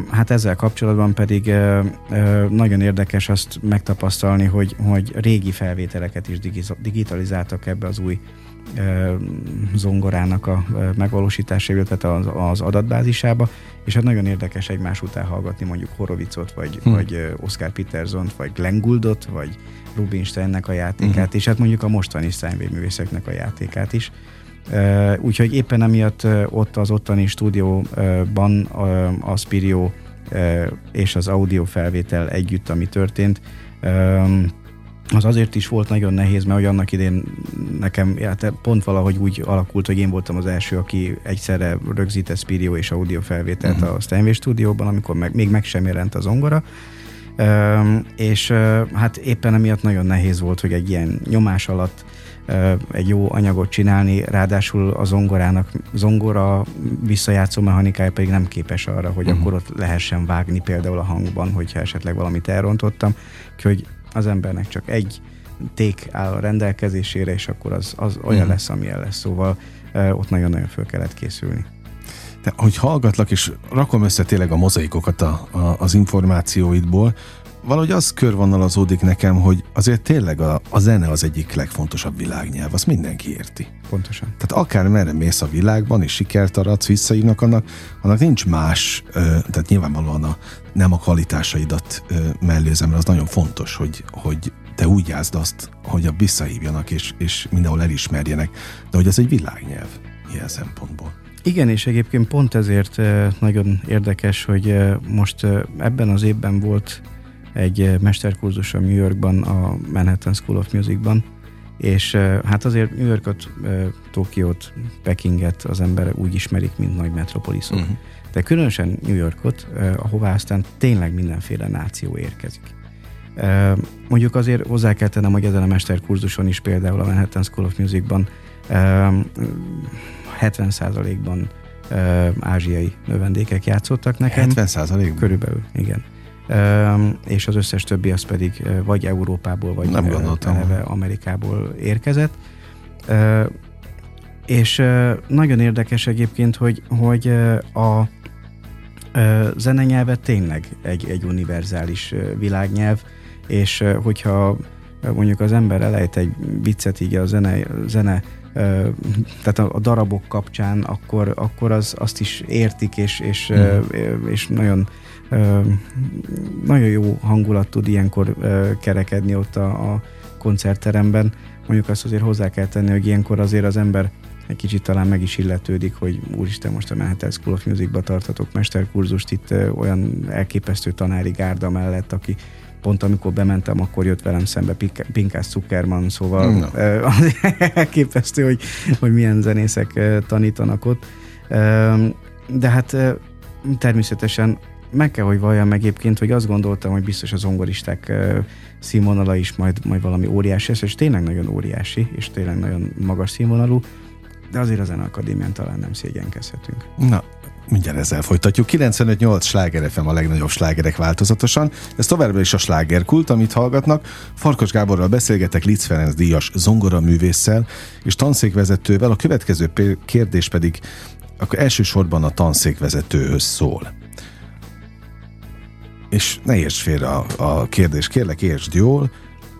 hát ezzel kapcsolatban pedig nagyon érdekes azt megtapasztalni, hogy, hogy régi felvételeket is digitalizáltak ebbe az új zongorának a megvalósításába, tehát az, az adatbázisába, és hát nagyon érdekes egymás után hallgatni mondjuk Horovicot, vagy, hmm. vagy Oscar Petersont, vagy Glenn Gouldot, vagy Rubinsteinnek a játékát, hmm. és hát mondjuk a mostani Steinway művészeknek a játékát is. Úgyhogy éppen emiatt ott az ottani stúdióban a Spirio és az audio felvétel együtt, ami történt, az azért is volt nagyon nehéz, mert hogy annak idén nekem hát pont valahogy úgy alakult, hogy én voltam az első, aki egyszerre rögzített Spirio és audio felvételt uh-huh. a Steinway stúdióban, amikor meg, még meg sem jelent az zongora. Um, és uh, hát éppen emiatt nagyon nehéz volt, hogy egy ilyen nyomás alatt egy jó anyagot csinálni, ráadásul a zongorának, zongora visszajátszó mechanikája pedig nem képes arra, hogy uh-huh. akkor ott lehessen vágni például a hangban, hogyha esetleg valamit elrontottam, hogy az embernek csak egy ték áll a rendelkezésére, és akkor az, az olyan uh-huh. lesz, amilyen lesz. Szóval ott nagyon-nagyon föl kellett készülni. hogy hallgatlak, és rakom össze tényleg a mozaikokat a, a, az információidból, valahogy az körvonalazódik nekem, hogy azért tényleg a, a zene az egyik legfontosabb világnyelv, azt mindenki érti. Pontosan. Tehát akár merre mész a világban, és sikert aratsz, visszaívnak, annak, annak nincs más, ö, tehát nyilvánvalóan a, nem a kvalitásaidat ö, mellőzem, mert az nagyon fontos, hogy, hogy te úgy jázd azt, hogy a visszahívjanak, és, és mindenhol elismerjenek, de hogy ez egy világnyelv ilyen szempontból. Igen, és egyébként pont ezért nagyon érdekes, hogy most ebben az évben volt egy mesterkurzus a New Yorkban, a Manhattan School of Musicban, és hát azért New Yorkot, Tokiót, Pekinget az ember úgy ismerik, mint nagy metropoliszok. Uh-huh. De különösen New Yorkot, ahová aztán tényleg mindenféle náció érkezik. Mondjuk azért hozzá kell tennem, hogy ezen a mesterkurzuson is például a Manhattan School of Musicban 70%-ban ázsiai növendékek játszottak nekem. 70%-ban? Körülbelül, igen és az összes többi az pedig vagy Európából, vagy Nem eleve Amerikából érkezett. És nagyon érdekes egyébként, hogy, hogy a zenenyelvet tényleg egy, egy univerzális világnyelv, és hogyha mondjuk az ember elejt egy viccet így a zene, zene tehát a, a darabok kapcsán, akkor, akkor az, azt is értik, és, és, mm. és nagyon nagyon jó hangulat tud ilyenkor kerekedni ott a, a koncertteremben. Mondjuk azt azért hozzá kell tenni, hogy ilyenkor azért az ember egy kicsit talán meg is illetődik, hogy úristen, most a Manhattan School of Music-ba tartatok mesterkurzust itt olyan elképesztő tanári gárda mellett, aki pont amikor bementem, akkor jött velem szembe Pinkás Zuckerman, szóval no. az elképesztő, hogy, hogy milyen zenészek tanítanak ott. De hát természetesen meg kell, hogy valljam egyébként, hogy azt gondoltam, hogy biztos az zongoristák színvonala is majd, majd valami óriási lesz, és tényleg nagyon óriási, és tényleg nagyon magas színvonalú, de azért az Akadémián talán nem szégyenkezhetünk. Na, mindjárt ezzel folytatjuk. 95-8 sláger FM a legnagyobb slágerek változatosan. Ez továbbra is a slágerkult, amit hallgatnak. Farkas Gáborral beszélgetek Litz Ferenc díjas zongora művésszel és tanszékvezetővel. A következő kérdés pedig akkor elsősorban a tanszékvezetőhöz szól és ne érts félre a, a kérdés, kérlek értsd jól,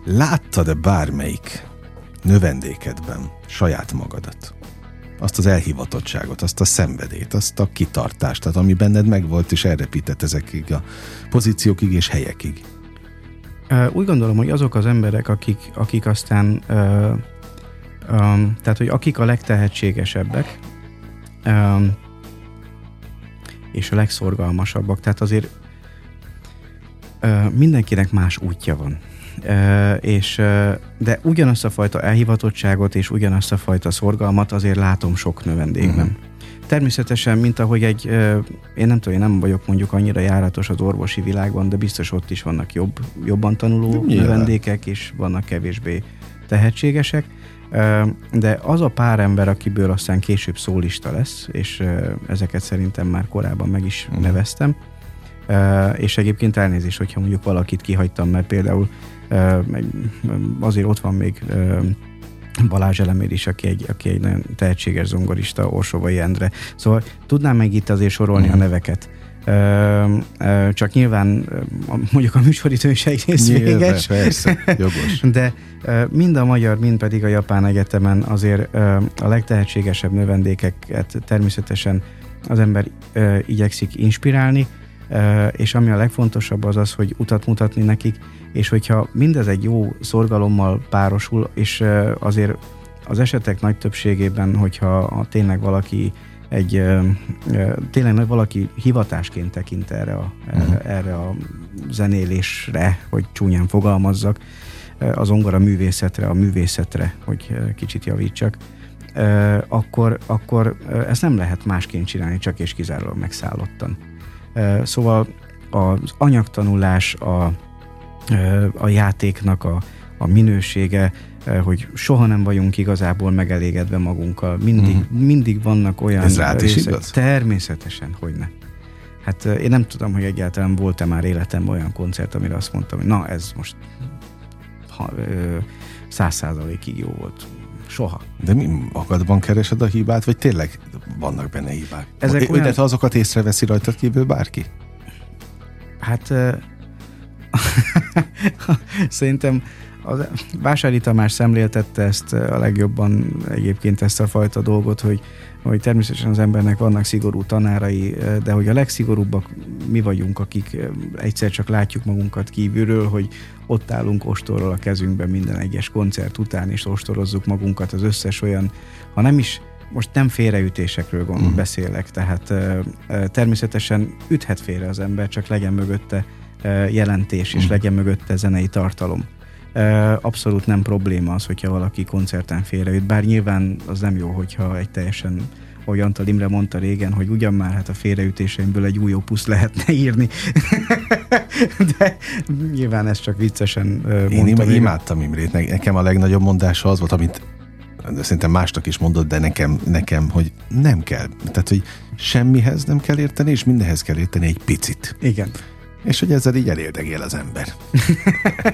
láttad-e bármelyik növendékedben saját magadat? Azt az elhivatottságot, azt a szenvedét, azt a kitartást, tehát ami benned megvolt, és elrepített ezekig a pozíciókig és helyekig. Úgy gondolom, hogy azok az emberek, akik, akik aztán, uh, um, tehát hogy akik a legtehetségesebbek, um, és a legszorgalmasabbak, tehát azért mindenkinek más útja van. És, de ugyanazt a fajta elhivatottságot és ugyanazt a fajta szorgalmat azért látom sok növendékben. Uh-huh. Természetesen, mint ahogy egy, én nem tudom, én nem vagyok mondjuk annyira járatos az orvosi világban, de biztos ott is vannak jobb, jobban tanuló Nyilván. növendékek, és vannak kevésbé tehetségesek. De az a pár ember, akiből aztán később szólista lesz, és ezeket szerintem már korábban meg is uh-huh. neveztem, és egyébként elnézés, hogyha mondjuk valakit kihagytam, mert például azért ott van még Balázs Elemér is, aki egy, aki egy nagyon tehetséges zongorista, Orsovai Endre. Szóval tudnám meg itt azért sorolni mm. a neveket. Ö, ö, csak nyilván mondjuk a műsoridő is egész véges. Persze, jogos. De ö, mind a magyar, mind pedig a japán egyetemen azért ö, a legtehetségesebb növendékeket természetesen az ember ö, igyekszik inspirálni, és ami a legfontosabb az az, hogy utat mutatni nekik, és hogyha mindez egy jó szorgalommal párosul, és azért az esetek nagy többségében, hogyha tényleg valaki egy tényleg valaki hivatásként tekint erre a, uh-huh. erre a zenélésre, hogy csúnyán fogalmazzak, az ongora művészetre, a művészetre, hogy kicsit javítsak, akkor, akkor ezt nem lehet másként csinálni, csak és kizárólag megszállottan. Szóval az anyagtanulás, a, a játéknak a, a minősége, hogy soha nem vagyunk igazából megelégedve magunkkal. Mindig, uh-huh. mindig vannak olyan... Ez rád is igaz? Természetesen, hogy ne. Hát én nem tudom, hogy egyáltalán volt-e már életemben olyan koncert, amire azt mondtam, hogy na, ez most száz százalékig jó volt. Soha. De mi magadban keresed a hibát, vagy tényleg vannak benne hibák? Ezek olyan... Illetve azokat észreveszi rajtad kívül bárki? Hát szerintem a Vásári Tamás szemléltette ezt a legjobban egyébként ezt a fajta dolgot, hogy, hogy természetesen az embernek vannak szigorú tanárai, de hogy a legszigorúbbak mi vagyunk, akik egyszer csak látjuk magunkat kívülről, hogy ott állunk ostorral a kezünkben minden egyes koncert után, és ostorozzuk magunkat az összes olyan, ha nem is most nem félreütésekről gond, uh-huh. beszélek, tehát természetesen üthet félre az ember, csak legyen mögötte jelentés, és uh-huh. legyen mögötte zenei tartalom. Abszolút nem probléma az, hogyha valaki koncerten félreüt, bár nyilván az nem jó, hogyha egy teljesen ahogy Antal Imre mondta régen, hogy ugyan már hát a félreütéseimből egy új opuszt lehetne írni. de nyilván ez csak viccesen mondta. Én imádtam Imrét, nekem a legnagyobb mondása az volt, amit de szerintem másnak is mondott, de nekem, nekem, hogy nem kell. Tehát, hogy semmihez nem kell érteni, és mindenhez kell érteni egy picit. Igen. És hogy ezzel így elérdegél az ember.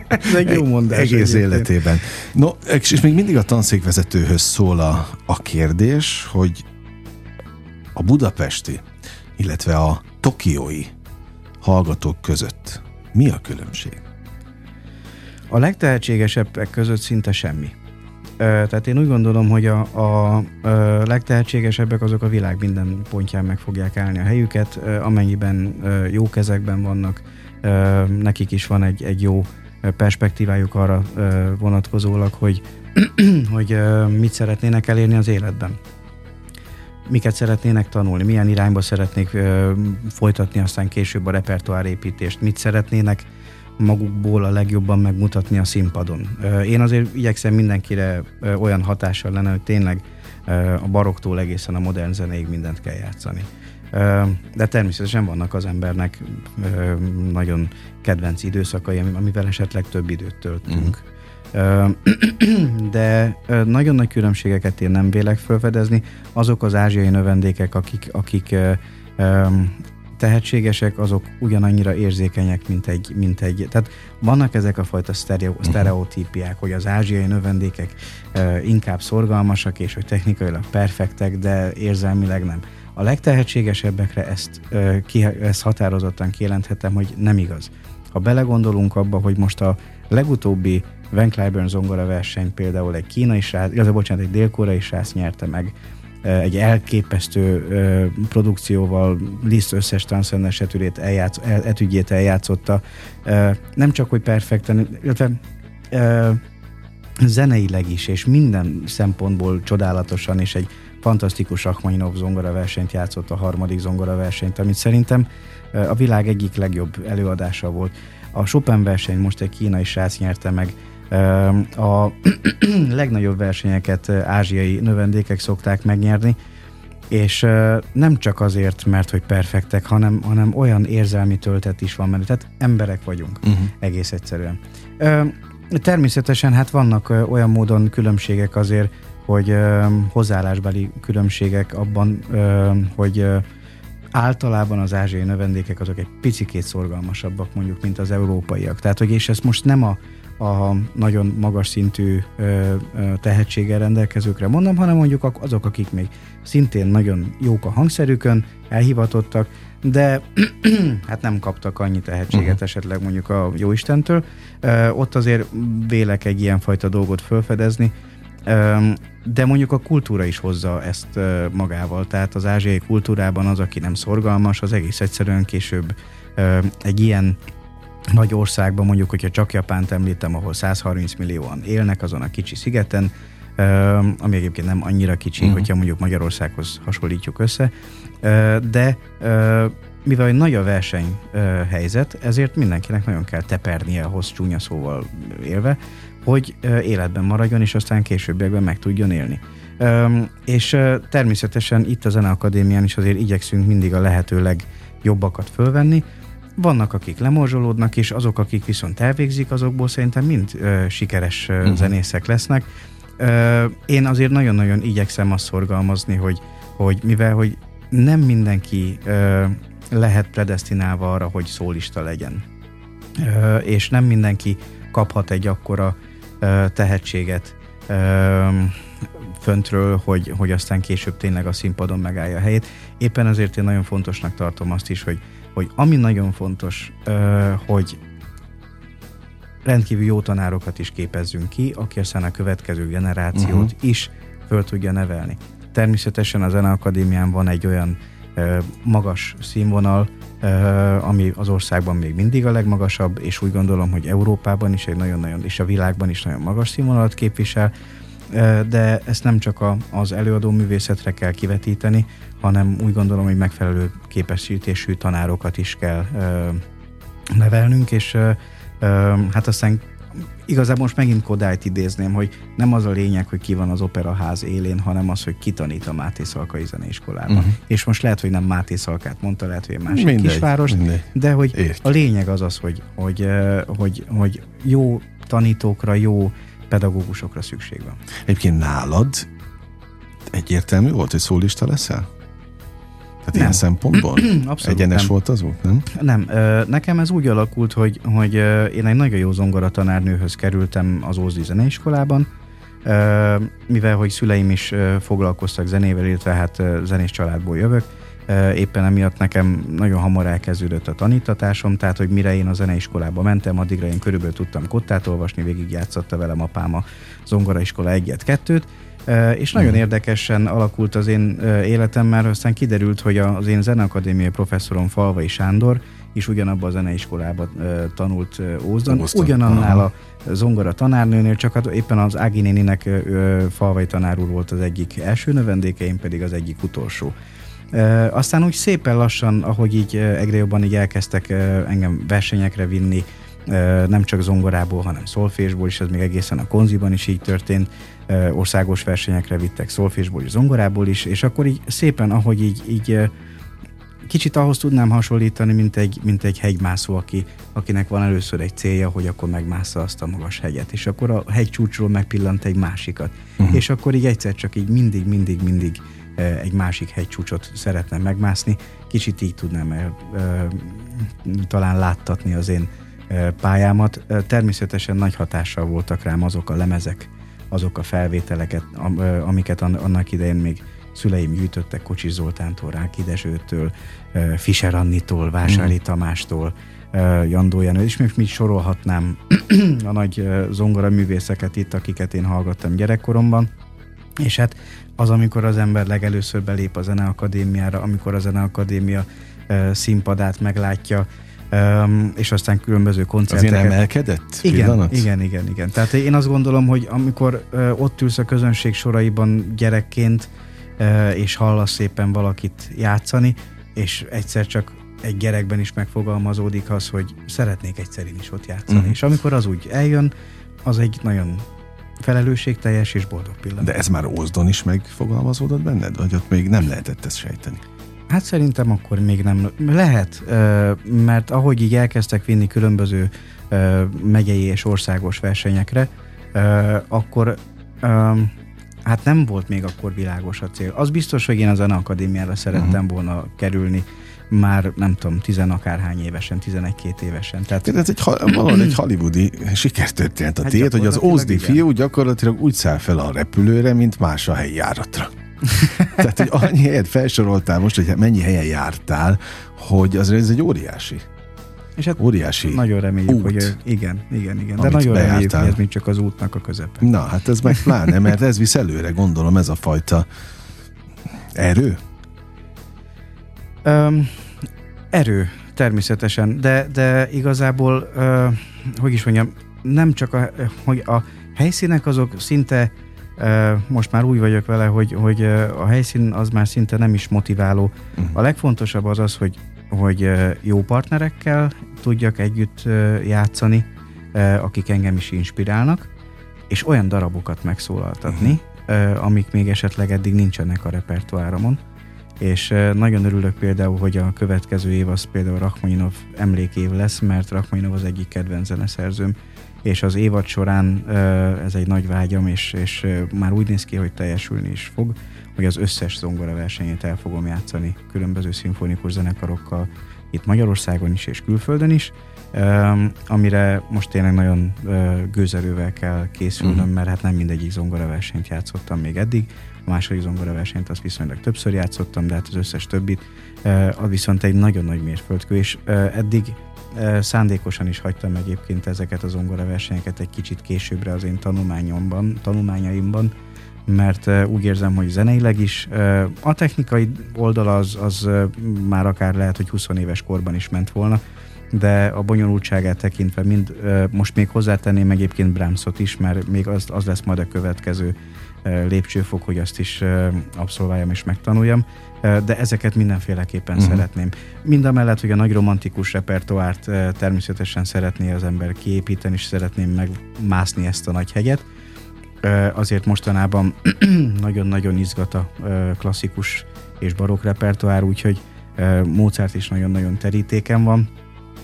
Ez egy jó mondás. Egész egyébként. életében. No, és még mindig a tanszékvezetőhöz szól a, a kérdés, hogy a budapesti, illetve a tokiói hallgatók között mi a különbség? A legtehetségesebbek között szinte semmi. Tehát én úgy gondolom, hogy a, a, legtehetségesebbek azok a világ minden pontján meg fogják állni a helyüket, amennyiben jó kezekben vannak, nekik is van egy, egy jó perspektívájuk arra vonatkozólag, hogy, hogy mit szeretnének elérni az életben. Miket szeretnének tanulni, milyen irányba szeretnék folytatni aztán később a repertoárépítést, mit szeretnének magukból a legjobban megmutatni a színpadon. Én azért igyekszem mindenkire olyan hatással lenne, hogy tényleg a baroktól egészen a modern zenéig mindent kell játszani. De természetesen vannak az embernek nagyon kedvenc időszakai, amivel esetleg több időt töltünk. Mm. De nagyon nagy különbségeket én nem vélek felfedezni. Azok az ázsiai növendékek, akik, akik tehetségesek, azok ugyanannyira érzékenyek, mint egy, mint egy tehát vannak ezek a fajta sztereo, uh-huh. sztereotípiák, hogy az ázsiai növendékek inkább szorgalmasak, és hogy technikailag perfektek, de érzelmileg nem. A legtehetségesebbekre ezt, ki, ezt határozottan kijelenthetem, hogy nem igaz. Ha belegondolunk abba, hogy most a legutóbbi Van Cliburn zongora verseny például egy kínai srác, illetve bocsánat, egy dél-koreai srác nyerte meg, egy elképesztő produkcióval Liszt összes transzcendens etügyét, eljátsz, etügyét eljátszotta. Nem csak, hogy perfekten, illetve zeneileg is, és minden szempontból csodálatosan, és egy fantasztikus Achmaninov zongora versenyt játszott, a harmadik zongora versenyt, amit szerintem a világ egyik legjobb előadása volt. A Chopin verseny most egy kínai srác nyerte meg, a legnagyobb versenyeket ázsiai növendékek szokták megnyerni, és nem csak azért, mert hogy perfektek, hanem, hanem olyan érzelmi töltet is van benne. Tehát emberek vagyunk, uh-huh. egész egyszerűen. Természetesen hát vannak olyan módon különbségek azért, hogy hozzáállásbeli különbségek abban, hogy általában az ázsiai növendékek azok egy picikét szorgalmasabbak mondjuk, mint az európaiak. Tehát, hogy és ezt most nem a, a nagyon magas szintű tehetséggel rendelkezőkre mondom, hanem mondjuk azok, akik még szintén nagyon jók a hangszerükön, elhivatottak, de hát nem kaptak annyi tehetséget uh-huh. esetleg mondjuk a Jóistentől. Ö, ott azért vélek egy ilyenfajta dolgot felfedezni, de mondjuk a kultúra is hozza ezt magával. Tehát az ázsiai kultúrában az, aki nem szorgalmas, az egész egyszerűen később egy ilyen nagy országban, mondjuk, hogyha csak Japánt említem, ahol 130 millióan élnek azon a kicsi szigeten, ami egyébként nem annyira kicsi, uh-huh. hogyha mondjuk Magyarországhoz hasonlítjuk össze, de mivel nagy a verseny helyzet, ezért mindenkinek nagyon kell tepernie ahhoz csúnya szóval élve, hogy életben maradjon, és aztán későbbiekben meg tudjon élni. És természetesen itt a Zeneakadémián is azért igyekszünk mindig a lehető legjobbakat fölvenni, vannak, akik lemorzsolódnak, és azok, akik viszont elvégzik, azokból szerintem mind ö, sikeres ö, uh-huh. zenészek lesznek. Ö, én azért nagyon-nagyon igyekszem azt szorgalmazni, hogy, hogy mivel, hogy nem mindenki ö, lehet predestinálva arra, hogy szólista legyen. Ö, és nem mindenki kaphat egy akkora ö, tehetséget, ö, föntről, hogy, hogy aztán később tényleg a színpadon megállja a helyét. Éppen ezért én nagyon fontosnak tartom azt is, hogy, hogy ami nagyon fontos, hogy rendkívül jó tanárokat is képezzünk ki, aki aztán a következő generációt uh-huh. is föl tudja nevelni. Természetesen a Zeneakadémián van egy olyan magas színvonal, ami az országban még mindig a legmagasabb, és úgy gondolom, hogy Európában is egy nagyon-nagyon, és a világban is nagyon magas színvonalat képvisel, de ezt nem csak a, az előadó művészetre kell kivetíteni, hanem úgy gondolom, hogy megfelelő képesítésű tanárokat is kell nevelnünk, és hát aztán igazából most megint Kodályt idézném, hogy nem az a lényeg, hogy ki van az operaház élén, hanem az, hogy ki tanít a Máté Szalkai Zeneiskolában. Uh-huh. És most lehet, hogy nem Máté Szalkát mondta, lehet, hogy egy másik mindegy, kisváros, mindegy. de hogy Értjük. a lényeg az az, hogy, hogy, hogy, hogy jó tanítókra, jó pedagógusokra szükség van. Egyébként nálad egyértelmű volt, hogy szólista leszel? Tehát nem. ilyen szempontból Abszolút egyenes nem. volt az út, nem? Nem. Nekem ez úgy alakult, hogy, hogy én egy nagyon jó zongora tanárnőhöz kerültem az Ózdi Zeneiskolában, mivel hogy szüleim is foglalkoztak zenével, illetve hát zenés családból jövök, éppen emiatt nekem nagyon hamar elkezdődött a tanítatásom, tehát hogy mire én a zeneiskolába mentem, addigra én körülbelül tudtam kottát olvasni, végig játszotta velem apám a zongoraiskola egyet-kettőt, és nagyon mm. érdekesen alakult az én életem, mert aztán kiderült, hogy az én zeneakadémiai professzorom Falvai Sándor is ugyanabban a zeneiskolába tanult Ózdon, ugyanannál a zongora tanárnőnél, csak hát éppen az Ági néninek Falvai tanár úr volt az egyik első növendéke, én pedig az egyik utolsó. E, aztán úgy szépen lassan, ahogy így egyre jobban így elkezdtek engem versenyekre vinni, nem csak zongorából, hanem szolfésból is, ez még egészen a konziban is így történt, országos versenyekre vittek szolfésból és zongorából is, és akkor így szépen, ahogy így, így kicsit ahhoz tudnám hasonlítani, mint egy, mint egy hegymászó, aki, akinek van először egy célja, hogy akkor megmásza azt a magas hegyet, és akkor a hegy csúcsról megpillant egy másikat. Uh-huh. És akkor így egyszer csak így mindig, mindig, mindig egy másik hegycsúcsot szeretne megmászni. Kicsit így tudnám el, talán láttatni az én pályámat. Természetesen nagy hatással voltak rám azok a lemezek, azok a felvételeket, amiket annak idején még szüleim gyűjtöttek Kocsis Zoltántól, Ráki Dezsőtől, Fischer Annitól, Vásári mm. Tamástól, Jandó Jenő, és még mit sorolhatnám a nagy zongora művészeket itt, akiket én hallgattam gyerekkoromban. És hát az, amikor az ember legelőször belép a Zeneakadémiára, amikor a Zeneakadémia színpadát meglátja, Um, és aztán különböző koncerteket. Azért emelkedett igen, pillanat? Igen, igen, igen. Tehát én azt gondolom, hogy amikor uh, ott ülsz a közönség soraiban gyerekként, uh, és hallasz szépen valakit játszani, és egyszer csak egy gyerekben is megfogalmazódik az, hogy szeretnék egyszer én is ott játszani. Uh-huh. És amikor az úgy eljön, az egy nagyon felelősségteljes és boldog pillanat. De ez már Ózdon is megfogalmazódott benned? Vagy ott még nem lehetett ezt sejteni? Hát szerintem akkor még nem lehet, mert ahogy így elkezdtek vinni különböző megyei és országos versenyekre, akkor hát nem volt még akkor világos a cél. Az biztos, hogy én a Zeneakadémiára szerettem uh-huh. volna kerülni, már nem tudom, tizenakárhány évesen, 11-2 évesen. Tehát ez egy, valahol egy hollywoodi sikertörténet a hát tiéd, hogy az Ózdi fiú gyakorlatilag úgy száll fel a repülőre, mint más a helyi járatra. Tehát, hogy annyi helyet felsoroltál most, hogy mennyi helyen jártál, hogy azért ez egy óriási és hát óriási Nagyon reméljük, út, hogy igen, igen, igen. De nagyon bejártál. reméljük, hogy ez még csak az útnak a közepe. Na, hát ez meg pláne, mert ez visz előre, gondolom, ez a fajta erő? Um, erő, természetesen, de, de igazából, uh, hogy is mondjam, nem csak a, hogy a helyszínek azok szinte most már úgy vagyok vele, hogy, hogy a helyszín az már szinte nem is motiváló. Uh-huh. A legfontosabb az az, hogy, hogy jó partnerekkel tudjak együtt játszani, akik engem is inspirálnak, és olyan darabokat megszólaltatni, uh-huh. amik még esetleg eddig nincsenek a repertoáromon. És nagyon örülök például, hogy a következő év az például Rachmaninov emlékév lesz, mert Rachmaninov az egyik kedvenc zeneszerzőm, és az évad során ez egy nagy vágyam, és, és már úgy néz ki, hogy teljesülni is fog, hogy az összes zongora versenyét el fogom játszani különböző szimfonikus zenekarokkal, itt Magyarországon is és külföldön is, amire most tényleg nagyon gőzerővel kell készülnöm, uh-huh. mert hát nem mindegyik zongoraversenyt játszottam még eddig. A második zongoraversenyt azt viszonylag többször játszottam, de hát az összes többit. Az viszont egy nagyon nagy mérföldkő, és eddig szándékosan is hagytam egyébként ezeket a zongoraversenyeket egy kicsit későbbre az én tanulmányomban, tanulmányaimban, mert úgy érzem, hogy zeneileg is. A technikai oldal az, az már akár lehet, hogy 20 éves korban is ment volna, de a bonyolultságát tekintve mind, most még hozzátenném egyébként Brahmsot is, mert még az, az lesz majd a következő lépcsőfok, hogy azt is abszolváljam és megtanuljam, de ezeket mindenféleképpen uh-huh. szeretném. Mind a mellett, hogy a nagy romantikus repertoárt természetesen szeretné az ember kiépíteni, és szeretném megmászni ezt a nagy hegyet, azért mostanában nagyon-nagyon izgat a klasszikus és barokk repertoár, úgyhogy Mozart is nagyon-nagyon terítéken van,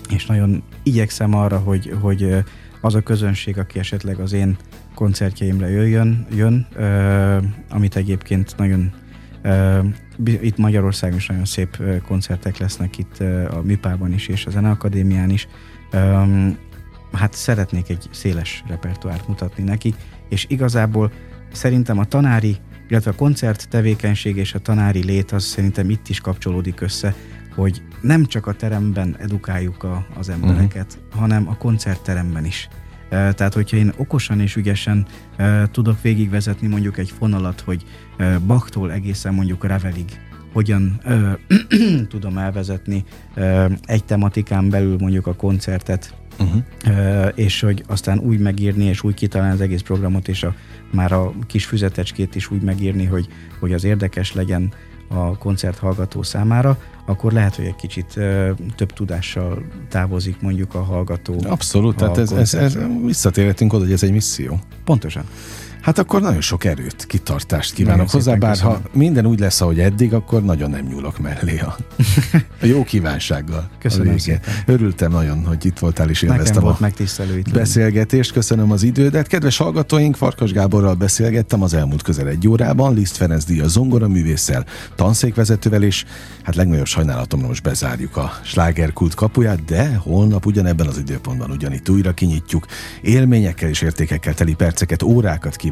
és nagyon igyekszem arra, hogy, hogy az a közönség, aki esetleg az én koncertjeimre jöjjön, jön, amit egyébként nagyon itt Magyarországon is nagyon szép koncertek lesznek itt a Műpában is és a Zeneakadémián is. Hát szeretnék egy széles repertoárt mutatni neki, és igazából szerintem a tanári, illetve a koncert tevékenység és a tanári lét az szerintem itt is kapcsolódik össze, hogy nem csak a teremben edukáljuk a, az embereket, uh-huh. hanem a koncertteremben is. Tehát, hogyha én okosan és ügyesen tudok végigvezetni mondjuk egy fonalat, hogy Baktól egészen mondjuk Ravelig hogyan ö, tudom elvezetni ö, egy tematikán belül mondjuk a koncertet, uh-huh. és hogy aztán úgy megírni, és úgy kitalálni az egész programot, és a, már a kis füzetecskét is úgy megírni, hogy, hogy az érdekes legyen a koncert hallgató számára, akkor lehet, hogy egy kicsit ö, több tudással távozik mondjuk a hallgató. Abszolút, tehát ez, ez, ez, visszatérhetünk oda, hogy ez egy misszió. Pontosan. Hát akkor nagyon sok erőt, kitartást kívánok nagyon hozzá, bár köszönöm. ha minden úgy lesz, ahogy eddig, akkor nagyon nem nyúlok mellé a, a jó kívánsággal. Köszönöm szépen. Örültem nagyon, hogy itt voltál és élveztem a beszélgetést. Köszönöm az idődet. Kedves hallgatóink, Farkas Gáborral beszélgettem az elmúlt közel egy órában, Liszt Ferenc Díja zongora művésszel, tanszékvezetővel, és hát legnagyobb sajnálatomra most bezárjuk a slágerkult kapuját, de holnap ugyanebben az időpontban ugyanitt újra kinyitjuk. Élményekkel és értékekkel teli perceket, órákat kívánok